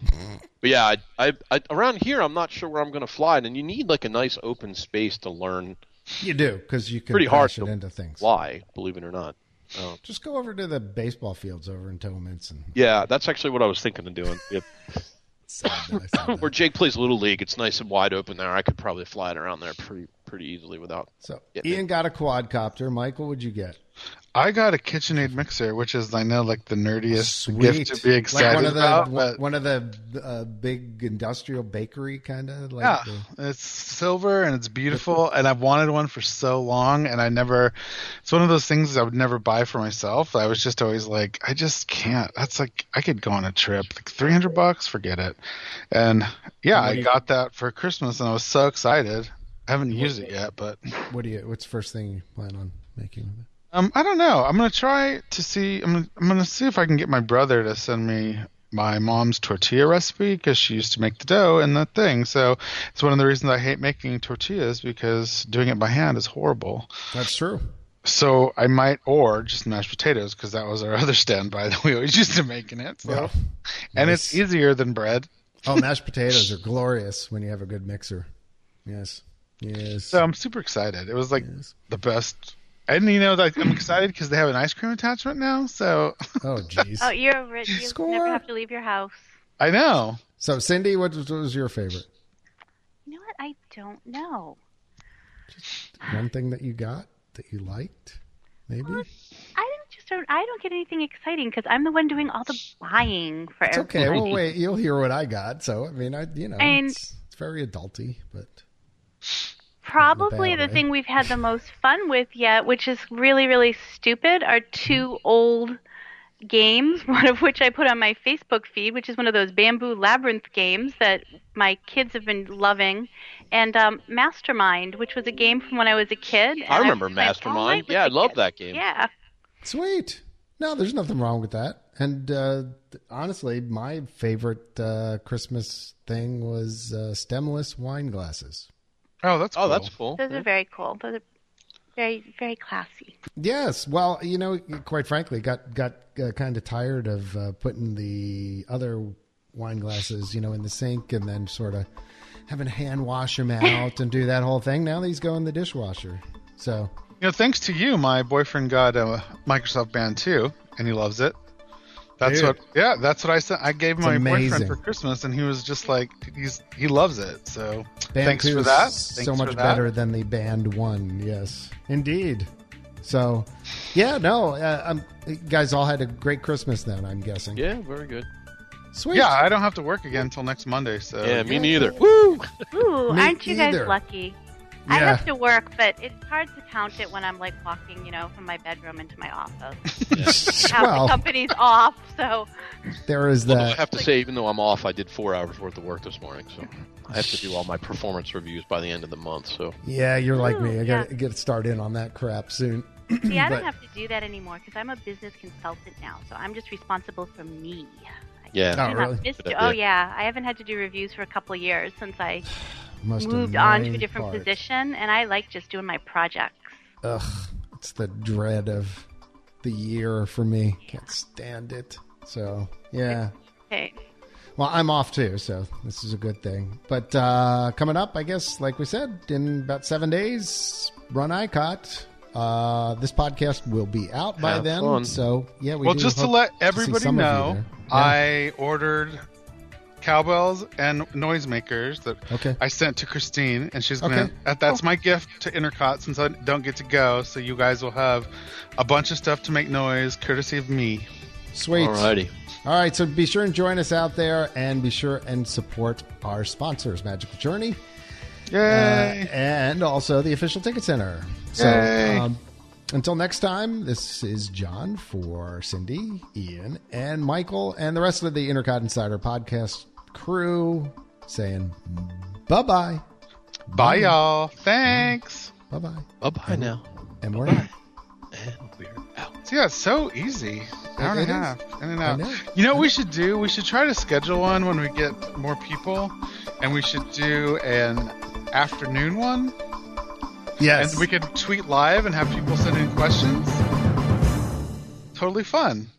but yeah, I, I, I, around here, I'm not sure where I'm going to fly, it, and you need like a nice open space to learn You do, because you can Pretty hard it to into things. Why, Believe it or not. Um, Just go over to the baseball fields over in Tillmans and yeah, that's actually what I was thinking of doing. [LAUGHS] Yep. sad that I said [LAUGHS] that. Where Jake plays little league, it's nice and wide open there. I could probably fly it around there pretty pretty easily without. So. Ian got a quadcopter. Michael, what'd you get? I got a KitchenAid mixer, which is I know like the nerdiest Sweet. gift to be excited like one of the about. But one of the uh, big industrial bakery kind of like. yeah, the- it's silver and it's beautiful, and I've wanted one for so long, and I never. It's one of those things I would never buy for myself. I was just always like, I just can't. That's like I could go on a trip, like three hundred bucks, forget it. And yeah, I got that for Christmas, and I was so excited. I haven't used it yet, but what do you? What's the first thing you plan on making with it? Um, I don't know. I'm gonna try to see. I'm gonna, I'm gonna see if I can get my brother to send me my mom's tortilla recipe because she used to make the dough and that thing. So it's one of the reasons I hate making tortillas because doing it by hand is horrible. That's true. So I might, or just mashed potatoes because that was our [LAUGHS] other standby that we always used to making it. So, Yeah. and it's easier than bread. Oh, [LAUGHS] mashed potatoes are glorious when you have a good mixer. Yes. Yes. So I'm super excited. It was like Yes. the best. And you know, like I'm excited because they have an ice cream attachment now. So Oh, jeez. [LAUGHS] Oh, you're rich. You Score. never have to leave your house. I know. So, Cindy, what was, what was your favorite? You know what? I don't know. Just one thing that you got that you liked, maybe? Um, I don't just don't. I don't get anything exciting because I'm the one doing all the buying for It's okay. everybody. Well, wait, you'll hear what I got. So, I mean, I you know, And- it's, it's very adulty, but Probably bad the thing we've had the [LAUGHS] most fun with yet, which is really, really stupid, are two old games, [LAUGHS] one of which I put on my Facebook feed, which is one of those bamboo labyrinth games that my kids have been loving, and um, Mastermind, which was a game from when I was a kid. I remember played all Mastermind. Yeah, I love that game. Yeah. sweet. No, there's nothing wrong with that. And uh, honestly, my favorite uh, Christmas thing was uh, stemless wine glasses. Oh, that's Oh, cool. that's cool. Those are very cool. Those are very, very classy. Yes, well, you know, quite frankly, got got uh, kind of tired of uh, putting the other wine glasses, you know, in the sink and then sort of having to hand wash them out and do that whole thing. Now these go in the dishwasher. So You know, thanks to you, my boyfriend got a Microsoft Band 2, and he loves it. That's Dude. what. Yeah, that's what I said. I gave It's my amazing. boyfriend for Christmas, and he was just like, he's he loves it. So Band thanks for is that. So much that. better than the Band One. Yes, indeed. So, yeah, no, uh, um, you guys all had a great Christmas then. I'm guessing. Yeah, very good. Sweet. Yeah, I don't have to work again until next Monday. So Yeah, me neither. Woo! Ooh, Me aren't you guys either. lucky? I have to work, but it's hard to count it when I'm like walking, you know, from my bedroom into my office. Half well, the company's off, so there is Although I have to say, even though I'm off, I did four hours worth of work this morning, so I have to do all my performance reviews by the end of the month. So Yeah, you're like Ooh, me. I gotta get started on that crap soon. [CLEARS THROAT] see, I But- don't have to do that anymore because I'm a business consultant now, so I'm just responsible for me. I yeah, Oh, not really? miss Good do- idea. oh yeah, I haven't had to do reviews for a couple of years since I Most moved on to a different part. position, and I like just doing my projects. Ugh, it's the dread of the year for me. Can't stand it. So yeah. Okay. Well, I'm off too, so this is a good thing. But uh, coming up, I guess, like we said, in about seven days, run ICOT. Uh, this podcast will be out by Have then. fun. So yeah, we well, just to let everybody some of you know. Yeah. I ordered cowbells and noisemakers that Okay. I sent to Christine, and she's gonna. Okay. That, that's my gift to Intercot since I don't get to go. So you guys will have a bunch of stuff to make noise, courtesy of me. Sweet. alrighty. All right, so be sure and join us out there, and be sure and support our sponsors, Magical Journey, uh, Yay! and also the official ticket center. So Yay. um, until next time, this is John for Cindy, Ian, and Michael, and the rest of the Intercot Insider podcast crew saying bye bye, Bye, y'all. Thanks. bye bye, Bye bye now, and we're out. and we're out. See, yeah, it's so easy. Hour and a half. In and out. know. You know what we should do? We should try to schedule one when we get more people, and we should do an afternoon one, Yes, and we could tweet live and have people send in questions. Totally fun.